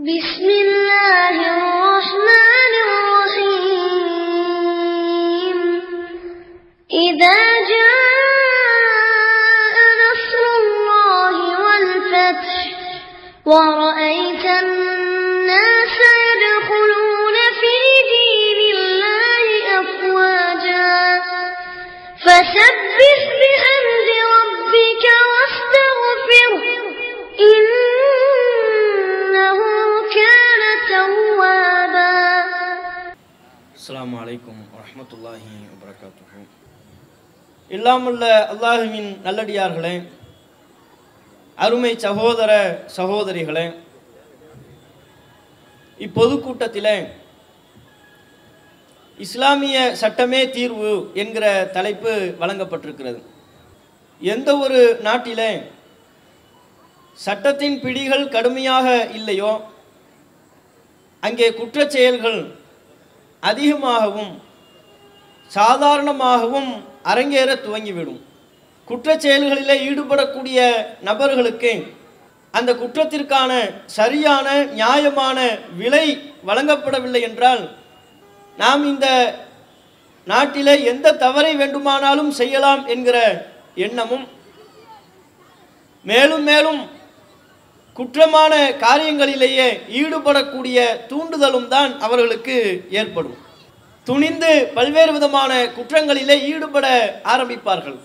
بسم الله الرحمن الرحيم. إذا جاء نصر الله والفتح ورأيت الناس يدخلون في دين الله أفواجا. فسبح بحمد ربك واستغفره அஸ்லாம் வலைக்கும் வரமத்துல்லாஹி வபரகாத்துக்கும் இல்லாமல்ல அல்லாஹுவின் நல்லடியார்களே அருமை சகோதர சகோதரிகளே இப்பொதுக்கூட்டத்தில் இஸ்லாமிய சட்டமே தீர்வு என்கிற தலைப்பு வழங்கப்பட்டிருக்கிறது. எந்த ஒரு நாட்டிலே சட்டத்தின் பிடிகள் கடுமையாக இல்லையோ அங்கே குற்றச்செயல்கள் செயல்கள் அதிகமாகவும் சாதாரணமாகவும் அரங்கேற துவங்கிவிடும். குற்ற செயல்களிலே ஈடுபடக்கூடிய நபர்களுக்கு அந்த குற்றத்திற்கான சரியான நியாயமான விலை வழங்கப்படவில்லை என்றால் நாம் இந்த நாட்டிலே எந்த தவறை வேண்டுமானாலும் செய்யலாம் என்கிற எண்ணமும் மேலும் மேலும் குற்றமான காரியங்களிலேயே ஈடுபடக்கூடிய தூண்டுதலும் தான் அவர்களுக்கு ஏற்படும். துணிந்து பல்வேறு விதமான குற்றங்களிலே ஈடுபட ஆரம்பிப்பார்கள்.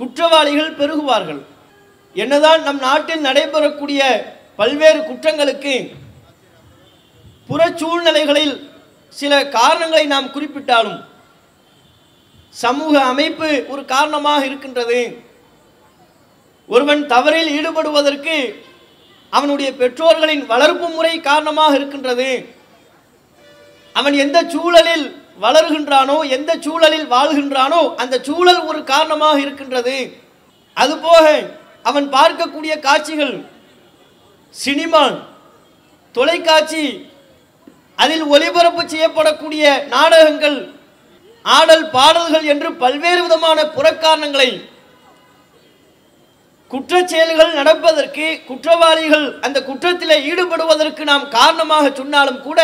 குற்றவாளிகள் பெருகுவார்கள். என்னதான் நம் நாட்டில் நடைபெறக்கூடிய பல்வேறு குற்றங்களுக்கு புற சூழ்நிலைகளில் சில காரணங்களை நாம் குறிப்பிட்டாலும் சமூக அமைப்பு ஒரு காரணமாக இருக்கின்றது. ஒருவன் தவறில் ஈடுபடுவதற்கு அவனுடைய பெற்றோர்களின் வளர்ப்பு முறை காரணமாக இருக்கின்றது. அவன் எந்த சூழலில் வளர்கின்றானோ எந்த சூழலில் வாழ்கின்றானோ அந்த சூழல் ஒரு காரணமாக இருக்கின்றது. அதுபோக அவன் பார்க்கக்கூடிய காட்சிகள் சினிமா தொலைக்காட்சி அதில் ஒளிபரப்பு செய்யப்படக்கூடிய நாடகங்கள் ஆடல் பாடல்கள் என்று பல்வேறு விதமான புறக்காரணங்களை குற்ற செயல்கள் நடப்பதற்கு குற்றவாளிகள் அந்த குற்றத்தில் ஈடுபடுவதற்கு நாம் காரணமாக சொன்னாலும் கூட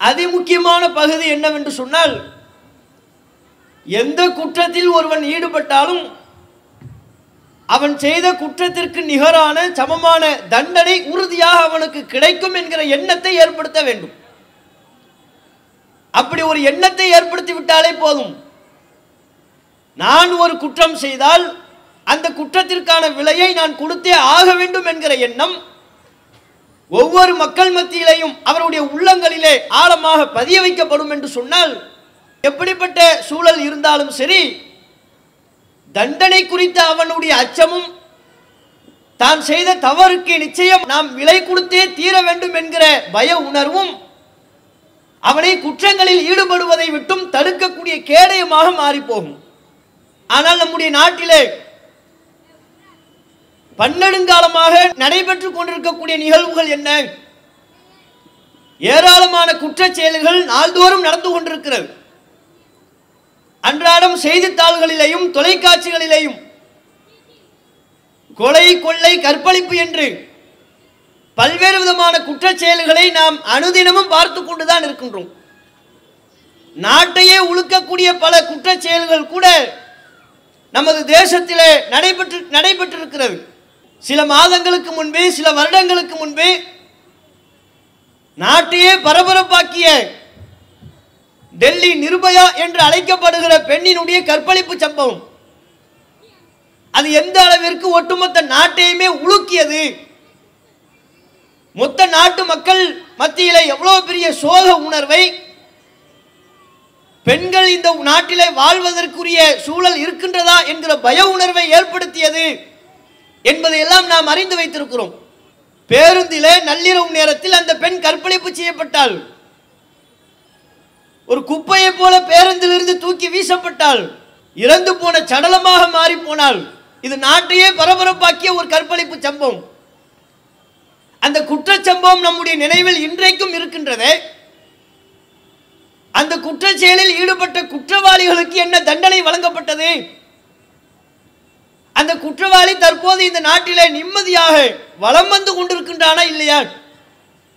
அதிமுக்கியமான பகுதி என்னவென்று சொன்னால் எந்த குற்றத்தில் ஒருவன் ஈடுபட்டாலும் அவன் செய்த குற்றத்திற்கு நிகரான சமமான தண்டனை உறுதியாக அவனுக்கு கிடைக்கும் என்கிற எண்ணத்தை ஏற்படுத்த வேண்டும். அப்படி ஒரு எண்ணத்தை ஏற்படுத்தி விட்டாலே போதும். நான் ஒரு குற்றம் செய்தால் அந்த குற்றத்திற்கான விலையை நான் கொடுத்தே ஆக வேண்டும் என்கிற எண்ணம் ஒவ்வொரு மக்கள் மத்தியிலையும் அவருடைய உள்ளங்களிலே ஆழமாக பதிய வைக்கப்படும் என்று சொன்னால் எப்படிப்பட்ட சூழல் இருந்தாலும் சரி தண்டனை குறித்த அவனுடைய அச்சமும் தான் செய்த தவறுக்கு நிச்சயம் நாம் விலை கொடுத்தே தீர வேண்டும் என்கிற பய உணர்வும் அவனை குற்றங்களில் ஈடுபடுவதை விட்டும் தடுக்கக்கூடிய கேடயமாக மாறிப்போகும். ஆனால் நம்முடைய நாட்டிலே பன்னெடுங்காலமாக நடைபெற்று கொண்டிருக்கக்கூடிய நிகழ்வுகள் என்ன? ஏராளமான குற்றச் செயல்கள் நாள்தோறும் நடந்து கொண்டிருக்கிறது. அன்றாடம் செய்தித்தாள்களிலேயும் தொலைக்காட்சிகளிலேயும் கொலை கொள்ளை கற்பழிப்பு என்று பல்வேறு விதமான குற்றச் செயல்களை நாம் அனுதினமும் பார்த்து கொண்டுதான் இருக்கின்றோம். நாட்டையே உழுக்கக்கூடிய பல குற்றச் செயல்கள் கூட நமது தேசத்திலே நடைபெற்று நடைபெற்றிருக்கிறது. சில மாதங்களுக்கு முன்பே சில வருடங்களுக்கு முன்பே நாட்டையே பரபரப்பாக்கிய டெல்லி நிர்பயா என்று அழைக்கப்படுகிற பெண்ணினுடைய கற்பழிப்பு சம்பவம். அது எந்த அளவிற்கு ஒட்டுமொத்த நாட்டையுமே உலுக்கியது? மொத்த நாட்டு மக்கள் மத்தியிலே எவ்வளவு பெரிய சோக உணர்வை? பெண்கள் இந்த நாட்டிலே வாழ்வதற்குரிய சூழல் இருக்கின்றதா என்கிற பய உணர்வை ஏற்படுத்தியது? என்பதையெல்லாம் நாம் அறிந்து வைத்திருக்கிறோம். பேருந்திலே நள்ளிரவு நேரத்தில் அந்த பெண் கற்பழிப்பு செய்யப்பட்டாள். ஒரு குப்பையை போல பேருந்திலிருந்து தூக்கி வீசப்பட்டாள். இறந்து போன சடலமாக மாறி போனாள். இது நாட்டையே பரபரப்பாக்கிய ஒரு கற்பழிப்பு சம்பவம். அந்த குற்றச்சம்பவம் நம்முடைய நினைவில் இன்றைக்கும் இருக்கின்றதே. அந்த குற்றச்செயலில் ஈடுபட்ட குற்றவாளிகளுக்கு என்ன தண்டனை வழங்கப்பட்டது? அந்த குற்றவாளி தற்போது இந்த நாட்டிலே நிம்மதியாக வளம் வந்து கொண்டிருக்கின்றானா இல்லையா?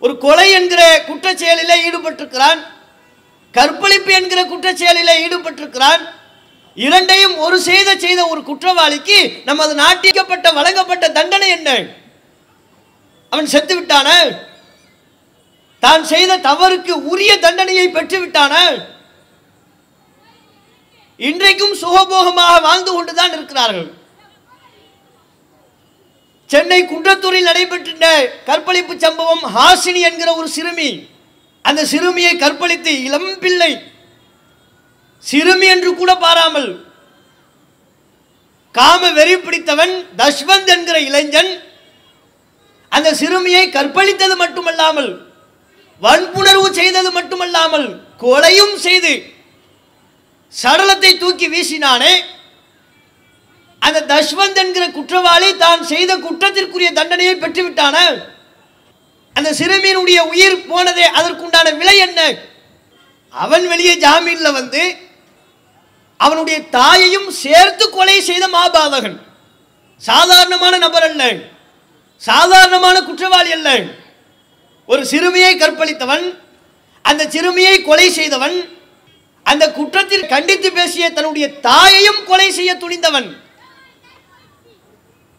ஒரு கொலை என்கிற குற்றச்செயலிலே ஈடுபட்டிருக்கிறான். கற்பழிப்பு என்கிற குற்றச்செயலில் ஈடுபட்டிருக்கிறான். இரண்டையும் ஒரு செய்த செய்த ஒரு குற்றவாளிக்கு நமது நாட்டிக்கப்பட்ட வழங்கப்பட்ட தண்டனை என்ன? அவன் செத்து விட்டான? தான் செய்த தவறுக்கு உரிய தண்டனையை பெற்று விட்டான? இன்றைக்கும் சுகபோகமாக வாழ்ந்து கொண்டுதான் இருக்கிறார்கள். சென்னை குன்றத்தூரில் நடைபெற்ற கற்பழிப்பு சம்பவம் ஹாசினி என்கிற ஒரு சிறுமி. அந்த சிறுமியை கற்பழித்து இளம் பிள்ளை. சிறுமி என்று கூட பாராமல். காம வெறி பிடித்தவன் தஷ்வந்த் என்கிற இளைஞன். அந்த சிறுமியை கற்பழித்தது மட்டுமல்லாமல் வன்புணர்வு செய்தது மட்டுமல்லாமல் கொலையும் செய்து சடலத்தை தூக்கி வீசினானே. அந்த தஷ்வந்த் என்கிற குற்றவாளி தான் செய்த குற்றத்திற்குரிய தண்டனையை பெற்றுவிட்டான? அந்த சிறுமியினுடைய உயிர் போனதே அதற்குண்டான விலை என்ன? அவன் வெளியே ஜாமீனில் வந்து அவனுடைய தாயையும் சேர்த்து கொலை செய்த மாபாதகன் சாதாரணமான நபர் அல்ல. சாதாரணமான குற்றவாளி அல்ல. ஒரு சிறுமியை கற்பழித்தவன் அந்த சிறுமியை கொலை செய்தவன் அந்த குற்றத்தில் கண்டித்து பேசிய தன்னுடைய தாயையும் கொலை செய்ய துணிந்தவன்.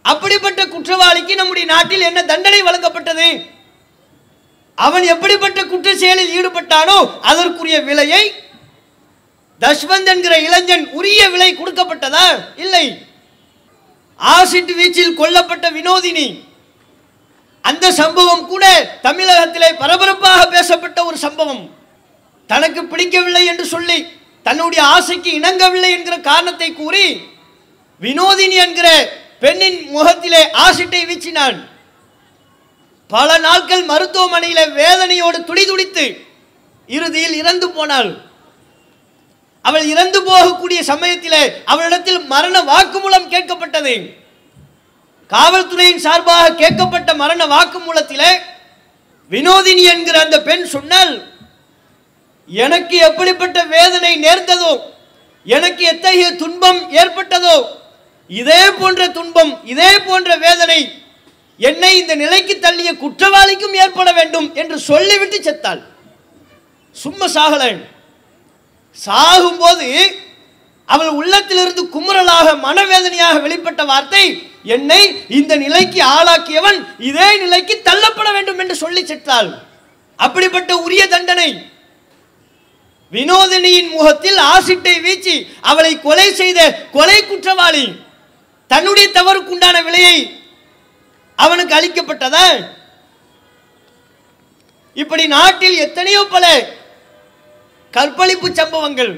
அப்படிப்பட்ட குற்றவாளிக்கு நம்முடைய நாட்டில் என்ன தண்டனை வழங்கப்பட்டது? அவன் எப்படிப்பட்ட குற்ற செயலில் ஈடுபட்டானோ அதற்குரிய விலையை தஷ்வந்த் என்கிற இளைஞன் உரிய விலை கொடுக்கப்பட்டதா? இல்லை. ஆசிட் வீச்சில் கொல்லப்பட்ட வினோதினி. அந்த சம்பவம் கூட தமிழகத்திலே பரபரப்பாக பேசப்பட்ட ஒரு சம்பவம். தனக்கு பிடிக்கவில்லை என்று சொல்லி தன்னுடைய ஆசைக்கு இணங்கவில்லை என்கிற காரணத்தை கூறி வினோதினி என்கிற பெண்ணின் முகத்திலே ஆசிட்டை வீச்சினான். பல நாட்கள் மருத்துவமனையில் வேதனையோடு துடிதுடித்து இறுதியில் இறந்து போனாள். அவள் இறந்து போகக்கூடிய சமயத்திலே அவளிடத்தில் மரண வாக்குமூலம் கேட்கப்பட்டது. காவல்துறையின் சார்பாக கேட்கப்பட்ட மரண வாக்குமூலத்திலே வினோதினி என்கிற அந்த பெண் சொன்னால் எனக்கு எப்படிப்பட்ட வேதனை நேர்ந்ததோ எனக்கு எத்தகைய துன்பம் ஏற்பட்டதோ இதே போன்ற துன்பம் இதே போன்ற வேதனை என்னை இந்த நிலைக்கு தள்ளிய குற்றவாளிக்கும் ஏற்பட வேண்டும் என்று சொல்லிவிட்டு செத்தாள். சும்மா சாகலன் சாகும்போது அவள் உள்ளத்திலிருந்து குமுறலாக மனவேதனையாக வெளிப்பட்ட வார்த்தை என்னை இந்த நிலைக்கு ஆளாக்கியவன் இதே நிலைக்கு தள்ளப்பட வேண்டும் என்று சொல்லி செத்தாள். அப்படிப்பட்ட உரிய தண்டனை. வினோதினியின் முகத்தில் ஆசிட்டை வீச்சு அவளை கொலை செய்த கொலை குற்றவாளி தன்னுடைய தவறுக்குண்டான விலையை அவனுக்கு அளிக்கப்பட்டதா இப்படி நாட்டில் எத்தனையோ பல கற்பழிப்பு சம்பவங்கள்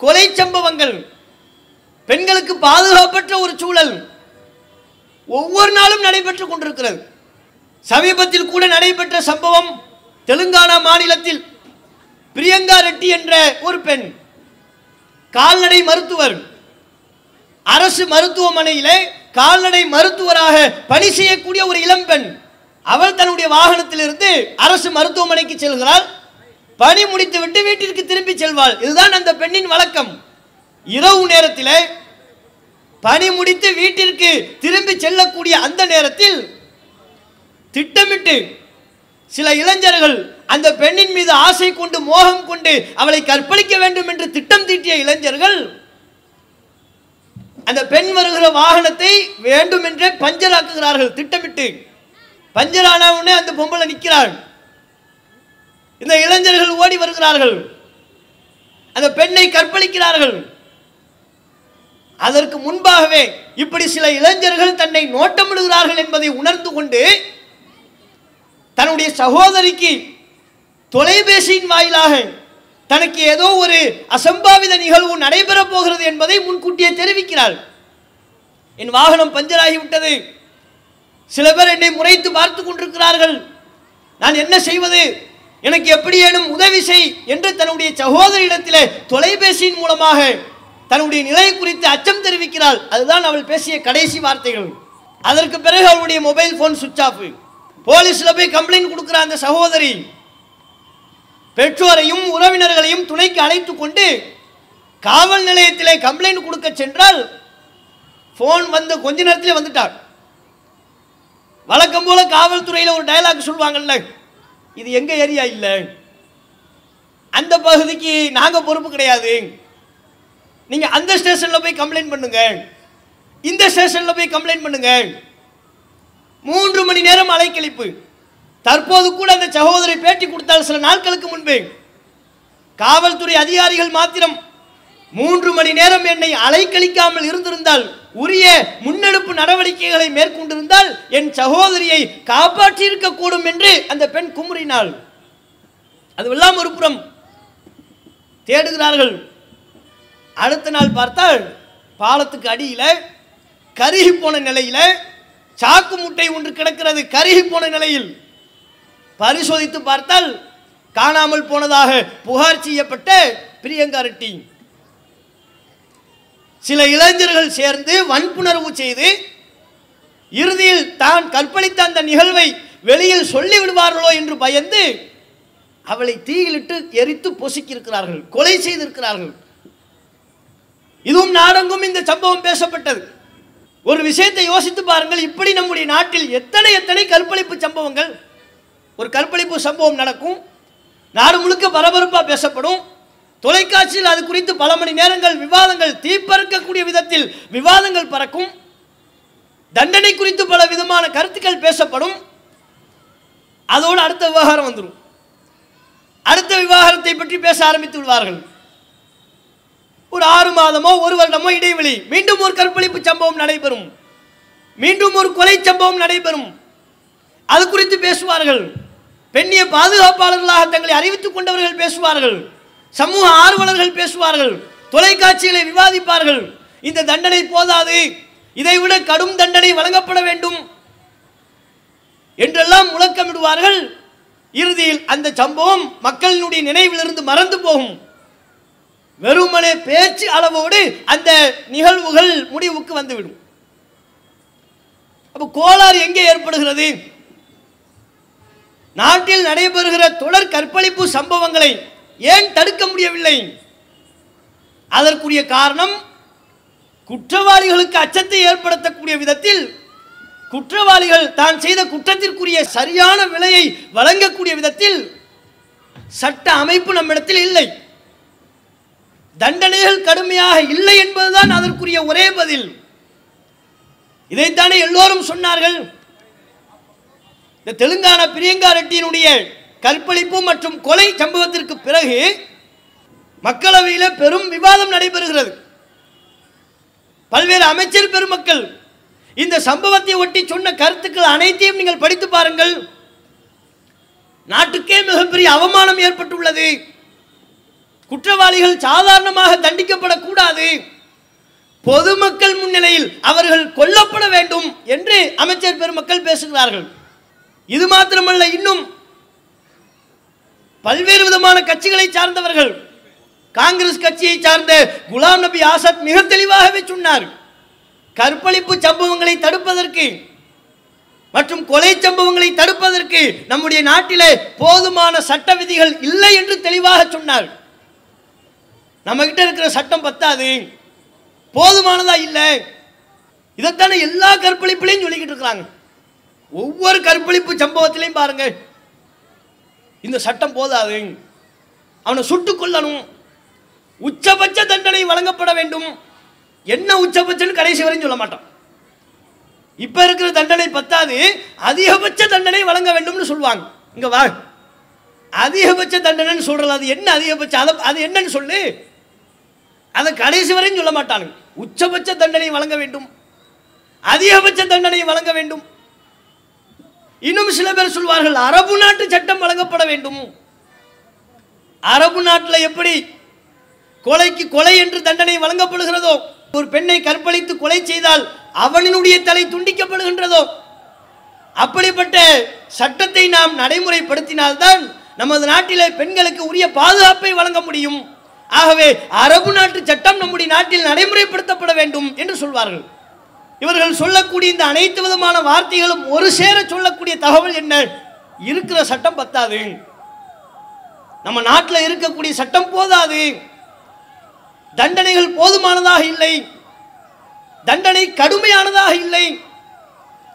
கொலை சம்பவங்கள் பெண்களுக்கு பாதுகாப்பற்ற ஒரு சூழல் ஒவ்வொரு நாளும் நடைபெற்றுக் கொண்டிருக்கிறது. சமீபத்தில் கூட நடைபெற்ற சம்பவம் தெலுங்கானா மாநிலத்தில் பிரியங்கா ரெட்டி என்ற ஒரு பெண் கால்நடை மருத்துவர் அரசு மருத்துவமனையிலே கால்நடை மருத்துவராக பணி செய்யக்கூடிய ஒரு இளம்பெண் அவள் தன்னுடைய வாகனத்திலிருந்து அரசு மருத்துவமனைக்கு செல்கிறாள். பணி முடித்து விட்டு வீட்டிற்கு திரும்பி செல்வாள். இதுதான் அந்த பெண்ணின் வழக்கம். இரவு நேரத்திலே பணி முடித்து வீட்டிற்கு திரும்பி செல்லக்கூடிய அந்த நேரத்தில் திட்டமிட்டு சில இளைஞர்கள் அந்த பெண்ணின் மீது ஆசை கொண்டு மோகம் கொண்டு அவளை கற்பழிக்க வேண்டும் என்று திட்டம் தீட்டிய இளைஞர்கள் அந்த பெண் வருகிற வாகனத்தை வேண்டுமென்றே பஞ்சராக்குகிறார்கள் திட்டமிட்டு. பஞ்சர் உடனே அந்த பொம்பளை நிற்கிறாள். இந்த இளைஞர்கள் ஓடி வருகிறார்கள். அந்த பெண்ணை கற்பழிக்கிறார்கள். அதற்கு முன்பாகவே இப்படி சில இளைஞர்கள் தன்னை நோட்டமிடுகிறார்கள் என்பதை உணர்ந்து கொண்டு தன்னுடைய சகோதரிக்கு தொலைபேசியின் வாயிலாக தனக்கு ஏதோ ஒரு அசம்பாவித நிகழ்வு நடைபெறப் போகிறது என்பதை முன்கூட்டியே தெரிவிக்கிறாள். என் வாகனம் பஞ்சராகிவிட்டது சில பேர் என்னை முறைத்து பார்த்து கொண்டிருக்கிறார்கள். நான் என்ன செய்வது? எனக்கு எப்படியேனும் உதவி செய் என்று தன்னுடைய சகோதரியிடத்திலே தொலைபேசியின் மூலமாக தன்னுடைய நிலை குறித்து அச்சம் தெரிவிக்கிறாள். அதுதான் அவள் பேசிய கடைசி வார்த்தைகள். அதற்கு பிறகு அவளுடைய மொபைல் ஃபோன் சுவிட்ச் ஆஃப். போலீஸில் போய் கம்ப்ளைண்ட் கொடுக்குற அந்த சகோதரி பெற்றோரையும் உறவினர்களையும் துணைக்கு அழைத்து கொண்டு காவல் நிலையத்திலே கம்ப்ளைண்ட் கொடுக்க சென்றால் ஃபோன் வந்து கொஞ்ச நேரத்திலே வந்துட்டார். வழக்கம் போல காவல்துறையில் ஒரு டயலாக் சொல்லுவாங்கல்ல இது எங்க ஏரியா இல்லை? அந்த பகுதிக்கு நாங்கள் பொறுப்பு கிடையாது. நீங்க அந்த ஸ்டேஷன்ல போய் கம்ப்ளைண்ட் பண்ணுங்க. இந்த ஸ்டேஷன்ல போய் கம்ப்ளைண்ட் பண்ணுங்க. மூன்று மணி நேரம் அலைக்கழிப்பு. தற்போது கூட அந்த சகோதரி பேட்டி கொடுத்தால் சில நாட்களுக்கு முன்பே காவல்துறை அதிகாரிகள் மாத்திரம் மூன்று மணி நேரம் என்னை அலைக்கழிக்காமல் இருந்திருந்தால் உரிய முன்னெடுப்பு நடவடிக்கைகளை மேற்கொண்டிருந்தால் என் சகோதரியை காப்பாற்றியிருக்க கூடும் என்று அந்த பெண் குமுறினாள். அதுவெல்லாம் ஒரு புறம் தேடுகிறார்கள். அடுத்த நாள் பார்த்தால் பாலத்துக்கு அடியில் கருகி போன நிலையில் சாக்கு முட்டை ஒன்று கிடக்கிறது. கருகி போன நிலையில் பரிசோதித்து பார்த்தால் காணாமல் போனதாக புகார் செய்யப்பட்ட பிரியங்கா ரெட்டி. சில இளைஞர்கள் சேர்ந்து வன்புணர்வு செய்து இறுதியில் தான் கற்பழித்த அந்த நிகழ்வை வெளியில் சொல்லி விடுவார்களோ என்று பயந்து அவளை தீயிலிட்டு எரித்து பொசுக்கியிருக்கிறார்கள் கொலை செய்திருக்கிறார்கள். இதுவும் நாடெங்கும் இந்த சம்பவம் பேசப்பட்டது. ஒரு விஷயத்தை யோசித்து பாருங்கள் இப்படி நம்முடைய நாட்டில் எத்தனை எத்தனை கற்பழிப்பு சம்பவங்கள்? ஒரு கற்பழிப்பு சம்பவம் நடக்கும். நாடு முழுக்க பரபரப்பாக பேசப்படும். தொலைக்காட்சியில் அது குறித்து பல மணி நேரங்கள் விவாதங்கள் தீப்பறக்கக்கூடிய விதத்தில் விவாதங்கள் பறக்கும். தண்டனை குறித்து பல விதமான கருத்துக்கள் பேசப்படும். அதோடு அடுத்த விவகாரம் வந்துடும் அடுத்த விவாகரத்தை பற்றி பேச ஆரம்பித்து விடுவார்கள். ஒரு ஆறு மாதமோ ஒரு வருடமோ இடைவெளி. மீண்டும் ஒரு கற்பழிப்பு சம்பவம் நடைபெறும். மீண்டும் ஒரு கொலை சம்பவம் நடைபெறும். அது குறித்து பேசுவார்கள். பெண்ணிய பாதுகாப்பாளர்களாக தங்களை அறிவித்துக் கொண்டவர்கள் பேசுவார்கள். சமூக ஆர்வலர்கள் பேசுவார்கள். தொலைக்காட்சிகளை விவாதிப்பார்கள். இந்த தண்டனை போதாது. இதைவிட கடும் தண்டனை வழங்கப்பட வேண்டும். என்றெல்லாம் முழக்கமிடுவார்கள். இறுதியில் அந்த சம்பவம் மக்களினுடைய நினைவிலிருந்து மறந்து போகும். வெறுமனே பேச்சு அளவோடு அந்த நிகழ்வுகள் முடிவுக்கு வந்துவிடும். அப்போ கோளாறு எங்கே ஏற்படுகிறது? நாட்டில் நடைபெறுகிற தொடர் கற்பழிப்பு சம்பவங்களை ஏன் தடுக்க முடியவில்லை? அதற்குரிய காரணம் குற்றவாளிகளுக்கு அச்சத்தை ஏற்படுத்தக்கூடிய விதத்தில் குற்றவாளிகள் தான் செய்த குற்றத்திற்குரிய சரியான விலையை வழங்கக்கூடிய விதத்தில் சட்ட அமைப்பு நம்மிடத்தில் இல்லை. தண்டனைகள் கடுமையாக இல்லை என்பதுதான் அதற்குரிய ஒரே பதில். இதைத்தானே எல்லோரும் சொன்னார்கள்? இந்த தெலுங்கானா பிரியங்கா ரெட்டியினுடைய கற்பழிப்பு மற்றும் கொலை சம்பவத்திற்கு பிறகு மக்களவையில் பெரும் விவாதம் நடைபெறுகிறது. பல்வேறு அமைச்சர் பெருமக்கள் இந்த சம்பவத்தை ஒட்டி சொன்ன கருத்துக்கள் அனைத்தையும் நீங்கள் படித்து பாருங்கள். நாட்டுக்கே மிகப்பெரிய அவமானம் ஏற்பட்டுள்ளது. குற்றவாளிகள் சாதாரணமாக தண்டிக்கப்படக்கூடாது. பொதுமக்கள் முன்னிலையில் அவர்கள் கொல்லப்பட வேண்டும் என்று அமைச்சர் பெருமக்கள் பேசுகிறார்கள். இது மாத்திரமல்ல இன்னும் பல்வேறு விதமான கட்சிகளை சார்ந்தவர்கள் காங்கிரஸ் கட்சியை சார்ந்த குலாம் நபி ஆசாத் மிக தெளிவாகவே சொன்னார். கற்பழிப்பு சம்பவங்களை தடுப்பதற்கு மற்றும் கொலை சம்பவங்களை தடுப்பதற்கு நம்முடைய நாட்டிலே போதுமான சட்ட விதிகள் இல்லை என்று தெளிவாக சொன்னார். நம்ம கிட்ட இருக்கிற சட்டம் பத்தாது போதுமானதா இல்லை? இதைத்தானே எல்லா கற்பழிப்புலையும் சொல்லிக்கிட்டு இருக்கிறாங்க. ஒவ்வொரு கற்பழிப்பு சம்பவத்திலையும் பாருங்க இந்த சட்டம் போதாது. அவனை சுட்டுக் கொள்ளணும் உச்சபட்ச தண்டனை வழங்கப்பட வேண்டும். என்ன உச்சபட்சன்னு கடைசி வரையும் சொல்ல மாட்டான். இப்ப இருக்கிற தண்டனை பத்தாது. அதிகபட்ச தண்டனை வழங்க வேண்டும்னு சொல்லுவாங்க. இங்க வா. அதிகபட்ச தண்டனைன்னு சொல்றது அது என்ன அதிகபட்சம் அதை அது என்னன்னு சொல்லு. அதை கடைசி வரையும் சொல்ல மாட்டானுங்க. உச்சபட்ச தண்டனை வழங்க வேண்டும். அதிகபட்ச தண்டனை வழங்க வேண்டும். இன்னும் சில பேர் சொல்வார்கள் அரபு நாட்டு சட்டம் வழங்கப்பட வேண்டும். அரபு நாட்டில் எப்படி கொலைக்கு கொலை என்று தண்டனை வழங்கப்படுகிறதோ ஒரு பெண்ணை கற்பழித்து கொலை செய்தால் அவனினுடைய தலை துண்டிக்கப்படுகின்றதோ அப்படிப்பட்ட சட்டத்தை நாம் நடைமுறைப்படுத்தினால்தான் நமது நாட்டிலே பெண்களுக்கு உரிய பாதுகாப்பை வழங்க முடியும். ஆகவே அரபு நாட்டு சட்டம் நம்முடைய நாட்டில் நடைமுறைப்படுத்தப்பட வேண்டும் என்று சொல்வார்கள். இவர்கள் சொல்லக்கூடிய இந்த அனைத்து விதமான வார்த்தைகளும் ஒரு சேர சொல்லக்கூடிய தகவல் என்ன? இருக்கிற சட்டம் பத்தாது. நம்ம நாட்டில் இருக்கக்கூடிய சட்டம் போதாது. தண்டனைகள் போதுமானதாக இல்லை. தண்டனை கடுமையானதாக இல்லை.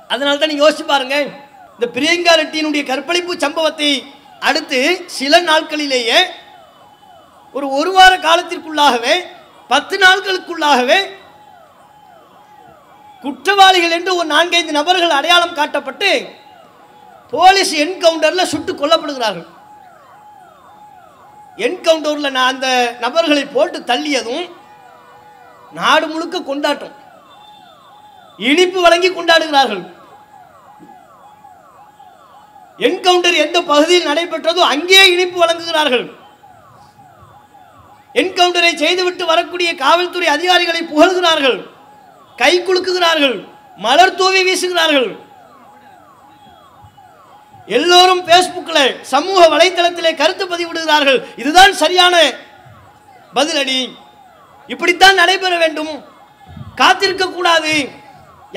அதனால தான் நீங்க யோசிச்சு பாருங்க. இந்த பிரியங்கா ரெட்டியினுடைய கற்பழிப்பு சம்பவத்தை அடுத்து சில நாட்களிலேயே ஒரு ஒரு வார காலத்திற்குள்ளாகவே பத்து நாட்களுக்குள்ளாகவே குற்றவாளிகள் என்று ஒரு நான்கைந்து நபர்கள் அடையாளம் காட்டப்பட்டு போலீஸ் என்கவுண்டரில் சுட்டு கொல்லப்படுகிறார்கள். என்கவுண்டரில் நான் அந்த நபர்களை போட்டு தள்ளியதும் நாடு முழுக்க கொண்டாட்டம். இனிப்பு வழங்கி கொண்டாடுகிறார்கள். என்கவுண்டர் எந்த பகுதியில் நடைபெற்றதோ அங்கே இனிப்பு வழங்குகிறார்கள். என்கவுண்டரை செய்துவிட்டு வரக்கூடிய காவல்துறை அதிகாரிகளை புகழ்கிறார்கள். கை குலுக்குகிறார்கள் மலர் தூவி வீசுகிறார்கள். எல்லோரும் பேஸ்புக்கில் சமூக வலைத்தளத்திலே கருத்து பதிவிடுகிறார்கள். இதுதான் சரியான பதிலடி. இப்படித்தான் நடைபெற வேண்டும். காத்திருக்க கூடாது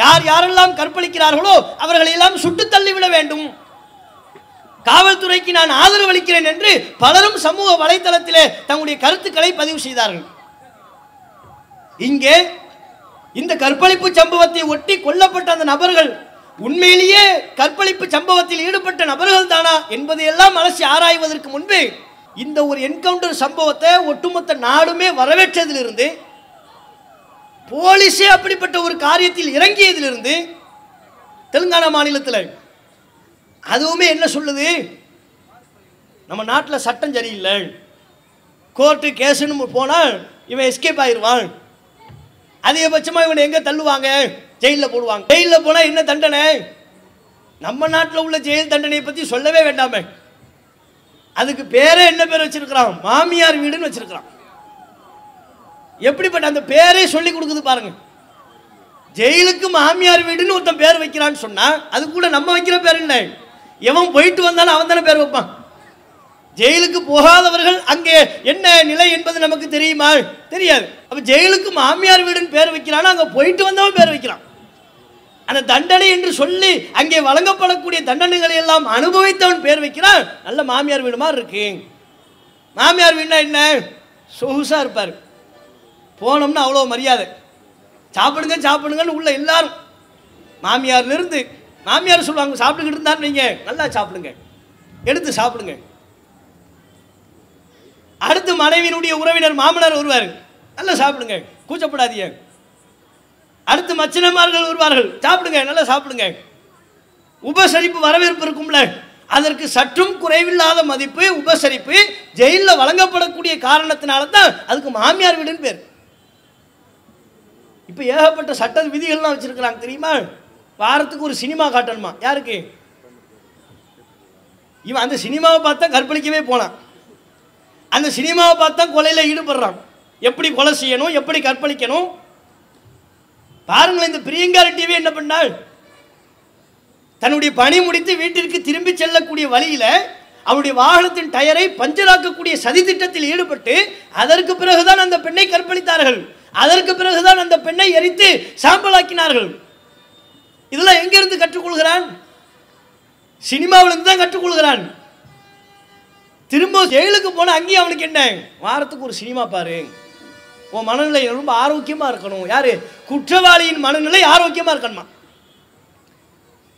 யார் யாரெல்லாம் கற்பழிக்கிறார்களோ அவர்களை எல்லாம் சுட்டு தள்ளிவிட வேண்டும். காவல்துறைக்கு நான் ஆதரவு அளிக்கிறேன் என்று பலரும் சமூக வலைத்தளத்திலே தங்களுடைய கருத்துக்களை பதிவு செய்தார்கள். இங்கே இந்த கற்பழிப்பு சம்பவத்தை ஒட்டி கொல்லப்பட்ட அந்த நபர்கள் உண்மையிலேயே கற்பழிப்பு சம்பவத்தில் ஈடுபட்ட நபர்கள் தானா என்பதையெல்லாம் அலசி ஆராய்வதற்கு முன்பே இந்த ஒரு என்கவுண்டர் சம்பவத்தை ஒட்டுமொத்த நாடுமே வரவேற்றதிலிருந்து போலீஸே அப்படிப்பட்ட ஒரு காரியத்தில் இறங்கியதிலிருந்து தெலுங்கானா மாநிலத்தில் அதுவுமே என்ன சொல்லுது? நம்ம நாட்டில் சட்டம் சரியில்லை. கோர்ட்டு கேஸுன்னு போனால் இவன் எஸ்கேப் ஆயிடுவான் அதிகபட்சமாக இவனை எங்கே தள்ளுவாங்க? ஜெயிலில் போடுவாங்க. ஜெயிலில் போனால் என்ன தண்டனை? நம்ம நாட்டில் உள்ள ஜெயில் தண்டனையை பற்றி சொல்லவே வேண்டாமே. அதுக்கு பேரே என்ன பேர் வச்சிருக்கிறான்? மாமியார் வீடுன்னு வச்சிருக்கிறான். எப்படிப்பட்ட அந்த பேரே சொல்லி கொடுக்குது பாருங்க. ஜெயிலுக்கு மாமியார் வீடுன்னு ஒருத்தன் பேர் வைக்கிறான்னு சொன்னா அது கூட நம்ம வைக்கிற பேர் என்ன? எவன் போயிட்டு வந்தாலும் அவன் தானே பேர் வைப்பான். ஜெயிலுக்கு போகாதவர்கள் அங்கே என்ன நிலை என்பது நமக்கு தெரியுமா? தெரியாது. அப்போ ஜெயிலுக்கு மாமியார் வீடுன்னு பேர் வைக்கிறானா? அங்கே போயிட்டு வந்தவன் பேர் வைக்கிறான். அந்த தண்டனை என்று சொல்லி அங்கே வழங்கப்படக்கூடிய தண்டனைகளை எல்லாம் அனுபவித்தவன் பேர் வைக்கிறான். நல்ல மாமியார் வீடு மாதிரி இருக்கு. மாமியார் வீடுனா என்ன? சொகுசா இருப்பார். போனோம்னா அவ்வளோ மரியாதை. சாப்பிடுங்க சாப்பிடுங்கன்னு உள்ள எல்லாரும். மாமியார்லேருந்து மாமியார் சொல்லுவாங்க சாப்பிட்டுக்கிட்டு இருந்தான்னு வைங்க நல்லா சாப்பிடுங்க. எடுத்து சாப்பிடுங்க. அடுத்து மனைவியினுடைய உறவினர் மாமனார் வருவார். நல்லா சாப்பிடுங்க. கூச்சப்படாதீங்க. அடுத்து மச்சினமார்கள் வருவார்கள். சாப்பிடுங்க நல்லா சாப்பிடுங்க. உபசரிப்பு வரவேற்பு இருக்கும்ல. அதற்கு சற்றும் குறைவில்லாத மதிப்பு உபசரிப்பு ஜெயிலில் வழங்கப்படக்கூடிய காரணத்தினால தான் அதுக்கு மாமியார் வீடுன்னு பேர். இப்போ ஏகப்பட்ட சட்ட விதிகள்லாம் வச்சுருக்குறாங்க தெரியுமா? வாரத்துக்கு ஒரு சினிமா காட்டணுமா? யாருக்கு? இவன் அந்த சினிமாவை பார்த்தா கற்பழிக்கவே போனான். அந்த சினிமாவை பார்த்தா கொலையில் ஈடுபடுறான் எப்படி கொலை செய்யணும் எப்படி கற்பழிக்கணும்? பாருங்களேன் இந்த பிரியங்கா ரெட்டியவே என்ன பண்ணாள்? தன்னுடைய பணி முடித்து வீட்டிற்கு திரும்பி செல்லக்கூடிய வழியில் அவருடைய வாகனத்தின் டயரை பஞ்சராக்கக்கூடிய சதி திட்டத்தில் ஈடுபட்டு அதற்கு பிறகுதான் அந்த பெண்ணை கற்பழித்தார்கள். அதற்கு பிறகுதான் அந்த பெண்ணை எரித்து சாம்பலாக்கினார்கள். இதெல்லாம் எங்கிருந்து கற்றுக்கொள்கிறான்? சினிமாவிலிருந்து தான் கற்றுக்கொள்கிறான். திரும்ப ஜெயிலுக்கு போன அங்கேயும் அவனுக்கு என்ன? வாரத்துக்கு ஒரு சினிமா பாரு. உன் மனநிலை ரொம்ப ஆரோக்கியமா இருக்கணும். யாரு? குற்றவாளியின் மனநிலை ஆரோக்கியமா இருக்கணுமா?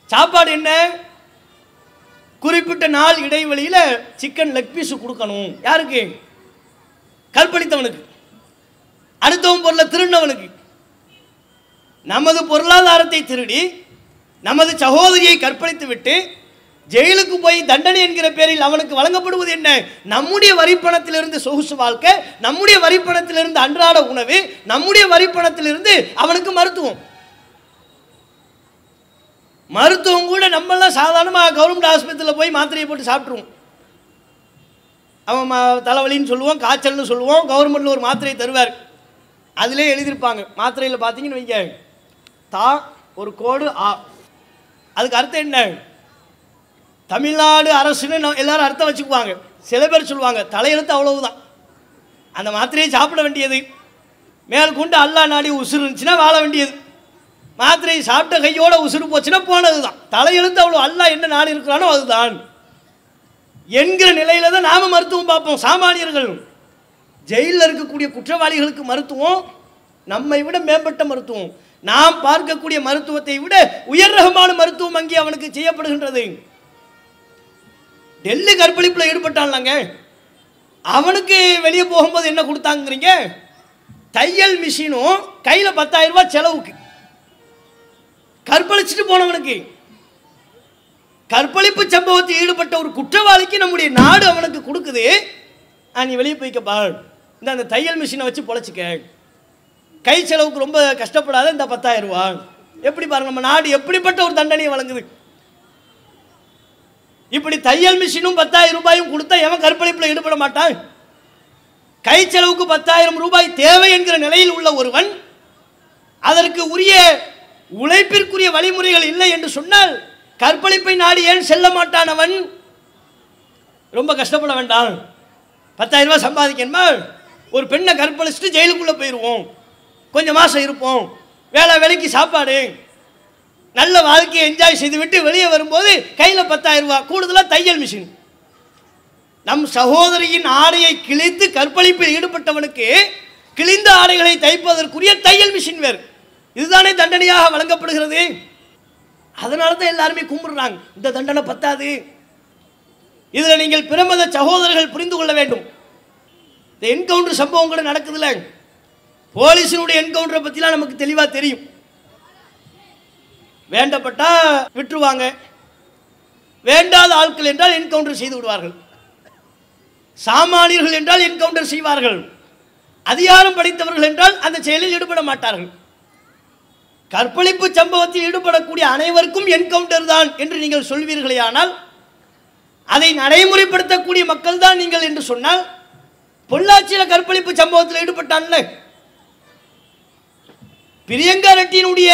சாப்பாடு என்ன? குறிப்பிட்ட நாள் இடைவெளியில் சிக்கன் லெக் பீஸ் கொடுக்கணும். யாருக்கு? கற்பழித்தவனுக்கு. அடுத்தவன் பொருளை திருடினவனுக்கு. நமது பொருளாதாரத்தை திருடி நமது சகோதரியை கற்பழித்து விட்டு ஜெயிலுக்கு போய் தண்டனை என்கிற பேரில் அவனுக்கு வழங்கப்படுவது என்ன? நம்முடைய வரிப்பணத்திலிருந்து சொகுசு வாழ்க்கை நம்முடைய வரிப்பணத்திலிருந்து அன்றாட உணவு நம்முடைய வரிப்பணத்திலிருந்து அவனுக்கு மருத்துவம். மருத்துவம் கூட நம்மெல்லாம் சாதாரணமாக கவர்மெண்ட் ஆஸ்பத்திரியில் போய் மாத்திரையை போட்டு சாப்பிட்ருவோம் அவன் ம- தலைவலின்னு சொல்லுவோம் காய்ச்சல்னு சொல்லுவோம் கவர்மெண்ட்டில் ஒரு மாத்திரையை தருவார். அதிலே எழுதியிருப்பாங்க. மாத்திரையில் பார்த்தீங்கன்னு வைங்க. தா ஒரு கோடு ஆ. அதுக்கு அர்த்தம் என்ன? தமிழ்நாடு அரசுன்னு எல்லோரும் எல்லாரும் அர்த்தம் வச்சுக்குவாங்க. சில பேர் சொல்லுவாங்க தலையெழுத்து அவ்வளவுதான். அந்த மாத்திரையை சாப்பிட வேண்டியது. மேல் கொண்டு அல்லா நாடி உசுறு இருந்துச்சுன்னா வாழ வேண்டியது. மாத்திரையை சாப்பிட்ட கையோட உசுறு போச்சுன்னா போனது தான் தலையெழுத்து அவ்வளோ அல்லா என்ன நாடு இருக்கிறானோ அதுதான். என்கிற நிலையில தான் நாம மருத்துவம் பார்ப்போம் சாமானியர்கள். ஜெயிலில் இருக்கக்கூடிய குற்றவாளிகளுக்கு மருத்துவம் நம்மை விட மேம்பட்ட மருத்துவம். நாம் பார்க்கக்கூடிய மருத்துவத்தை விட உயர் ரகமான மருத்துவம் அங்கே அவனுக்கு செய்யப்படுகின்றது. டெல்லி கற்பழிப்பில் ஈடுபட்டான்லாங்க. அவனுக்கு வெளியே போகும்போது என்ன கொடுத்தாங்கிறீங்க தையல் மிஷினும் கையில் பத்தாயிரம் ரூபாய் செலவுக்கு. கற்பழிச்சிட்டு போனவனுக்கு. கற்பழிப்பு சம்பவத்தில் ஈடுபட்ட ஒரு குற்றவாளிக்கு நம்முடைய நாடு அவனுக்கு கொடுக்குது. நீ வெளியே போய்க்கப்பா இந்த அந்த தையல் மிஷினை வச்சு பொழைச்சிக்க. கை செலவுக்கு ரொம்ப கஷ்டப்படாத இந்த பத்தாயிரம் ரூபா எப்படி பாருங்க நம்ம நாடு எப்படிப்பட்ட ஒரு தண்டனையை வழங்குது. இப்படி தையல் மிஷினும் பத்தாயிரம் ரூபாயும் கொடுத்தா எவன் கற்பழிப்பில் ஈடுபட மாட்டான்? கை செலவுக்கு பத்தாயிரம் ரூபாய் தேவை என்கிற நிலையில் உள்ள ஒருவன் அதற்கு உரிய உழைப்பிற்குரிய வழிமுறைகள் இல்லை என்று சொன்னால் கற்பழிப்பை நாடி ஏன் செல்ல மாட்டான் அவன்? ரொம்ப கஷ்டப்பட வேண்டாம். பத்தாயிரம் ரூபாய் சம்பாதிக்கணுமா? ஒரு பெண்ணை கற்பழிச்சுட்டு ஜெயிலுக்குள்ளே போயிடுவோம் கொஞ்சம் மாதம் இருப்போம். வேலை வேலைக்கு சாப்பாடு. நல்ல வாழ்க்கையை என்ஜாய் செய்துவிட்டு வெளியே வரும்போது கையில் பத்தாயிரம் ரூபா கூடுதலாக தையல் மிஷின் நம் சகோதரியின் ஆடையை கிழித்து கற்பழிப்பில் ஈடுபட்டவனுக்கு கிழிந்த ஆடைகளை தைப்பதற்குரிய தையல் மிஷின் வேறு. இதுதானே தண்டனையாக வழங்கப்படுகிறது. அதனால தான் எல்லாருமே கும்பிடுறாங்க. இந்த தண்டனை பத்தாது. இதில் நீங்கள் பிரமத சகோதரர்கள் புரிந்து கொள்ள வேண்டும். இந்த என்கவுண்டர் சம்பவம் கூட நடக்குதுல்ல. போலீஸினுடைய என்கவுண்டரை பற்றிலாம் நமக்கு தெளிவாக தெரியும். வேண்டப்பட்டா விட்டுருவாங்க. வேண்டாத ஆட்கள் என்றால் என்கவுண்டர் செய்து விடுவார்கள். சாமானியர்கள் என்றால் என்கவுண்டர் செய்வார்கள். அதிகாரம் படைத்தவர்கள் என்றால் அந்த செயலில் ஈடுபட மாட்டார்கள். கற்பழிப்பு சம்பவத்தில் ஈடுபடக்கூடிய அனைவருக்கும் என்கவுண்டர் தான் என்று நீங்கள் சொல்வீர்களே ஆனால் அதை நடைமுறைப்படுத்தக்கூடிய மக்கள் தான் நீங்கள் என்று சொன்னால் பொள்ளாச்சியில் கற்பழிப்பு சம்பவத்தில் ஈடுபட்டான்ல. பிரியங்கா ரெட்டியினுடைய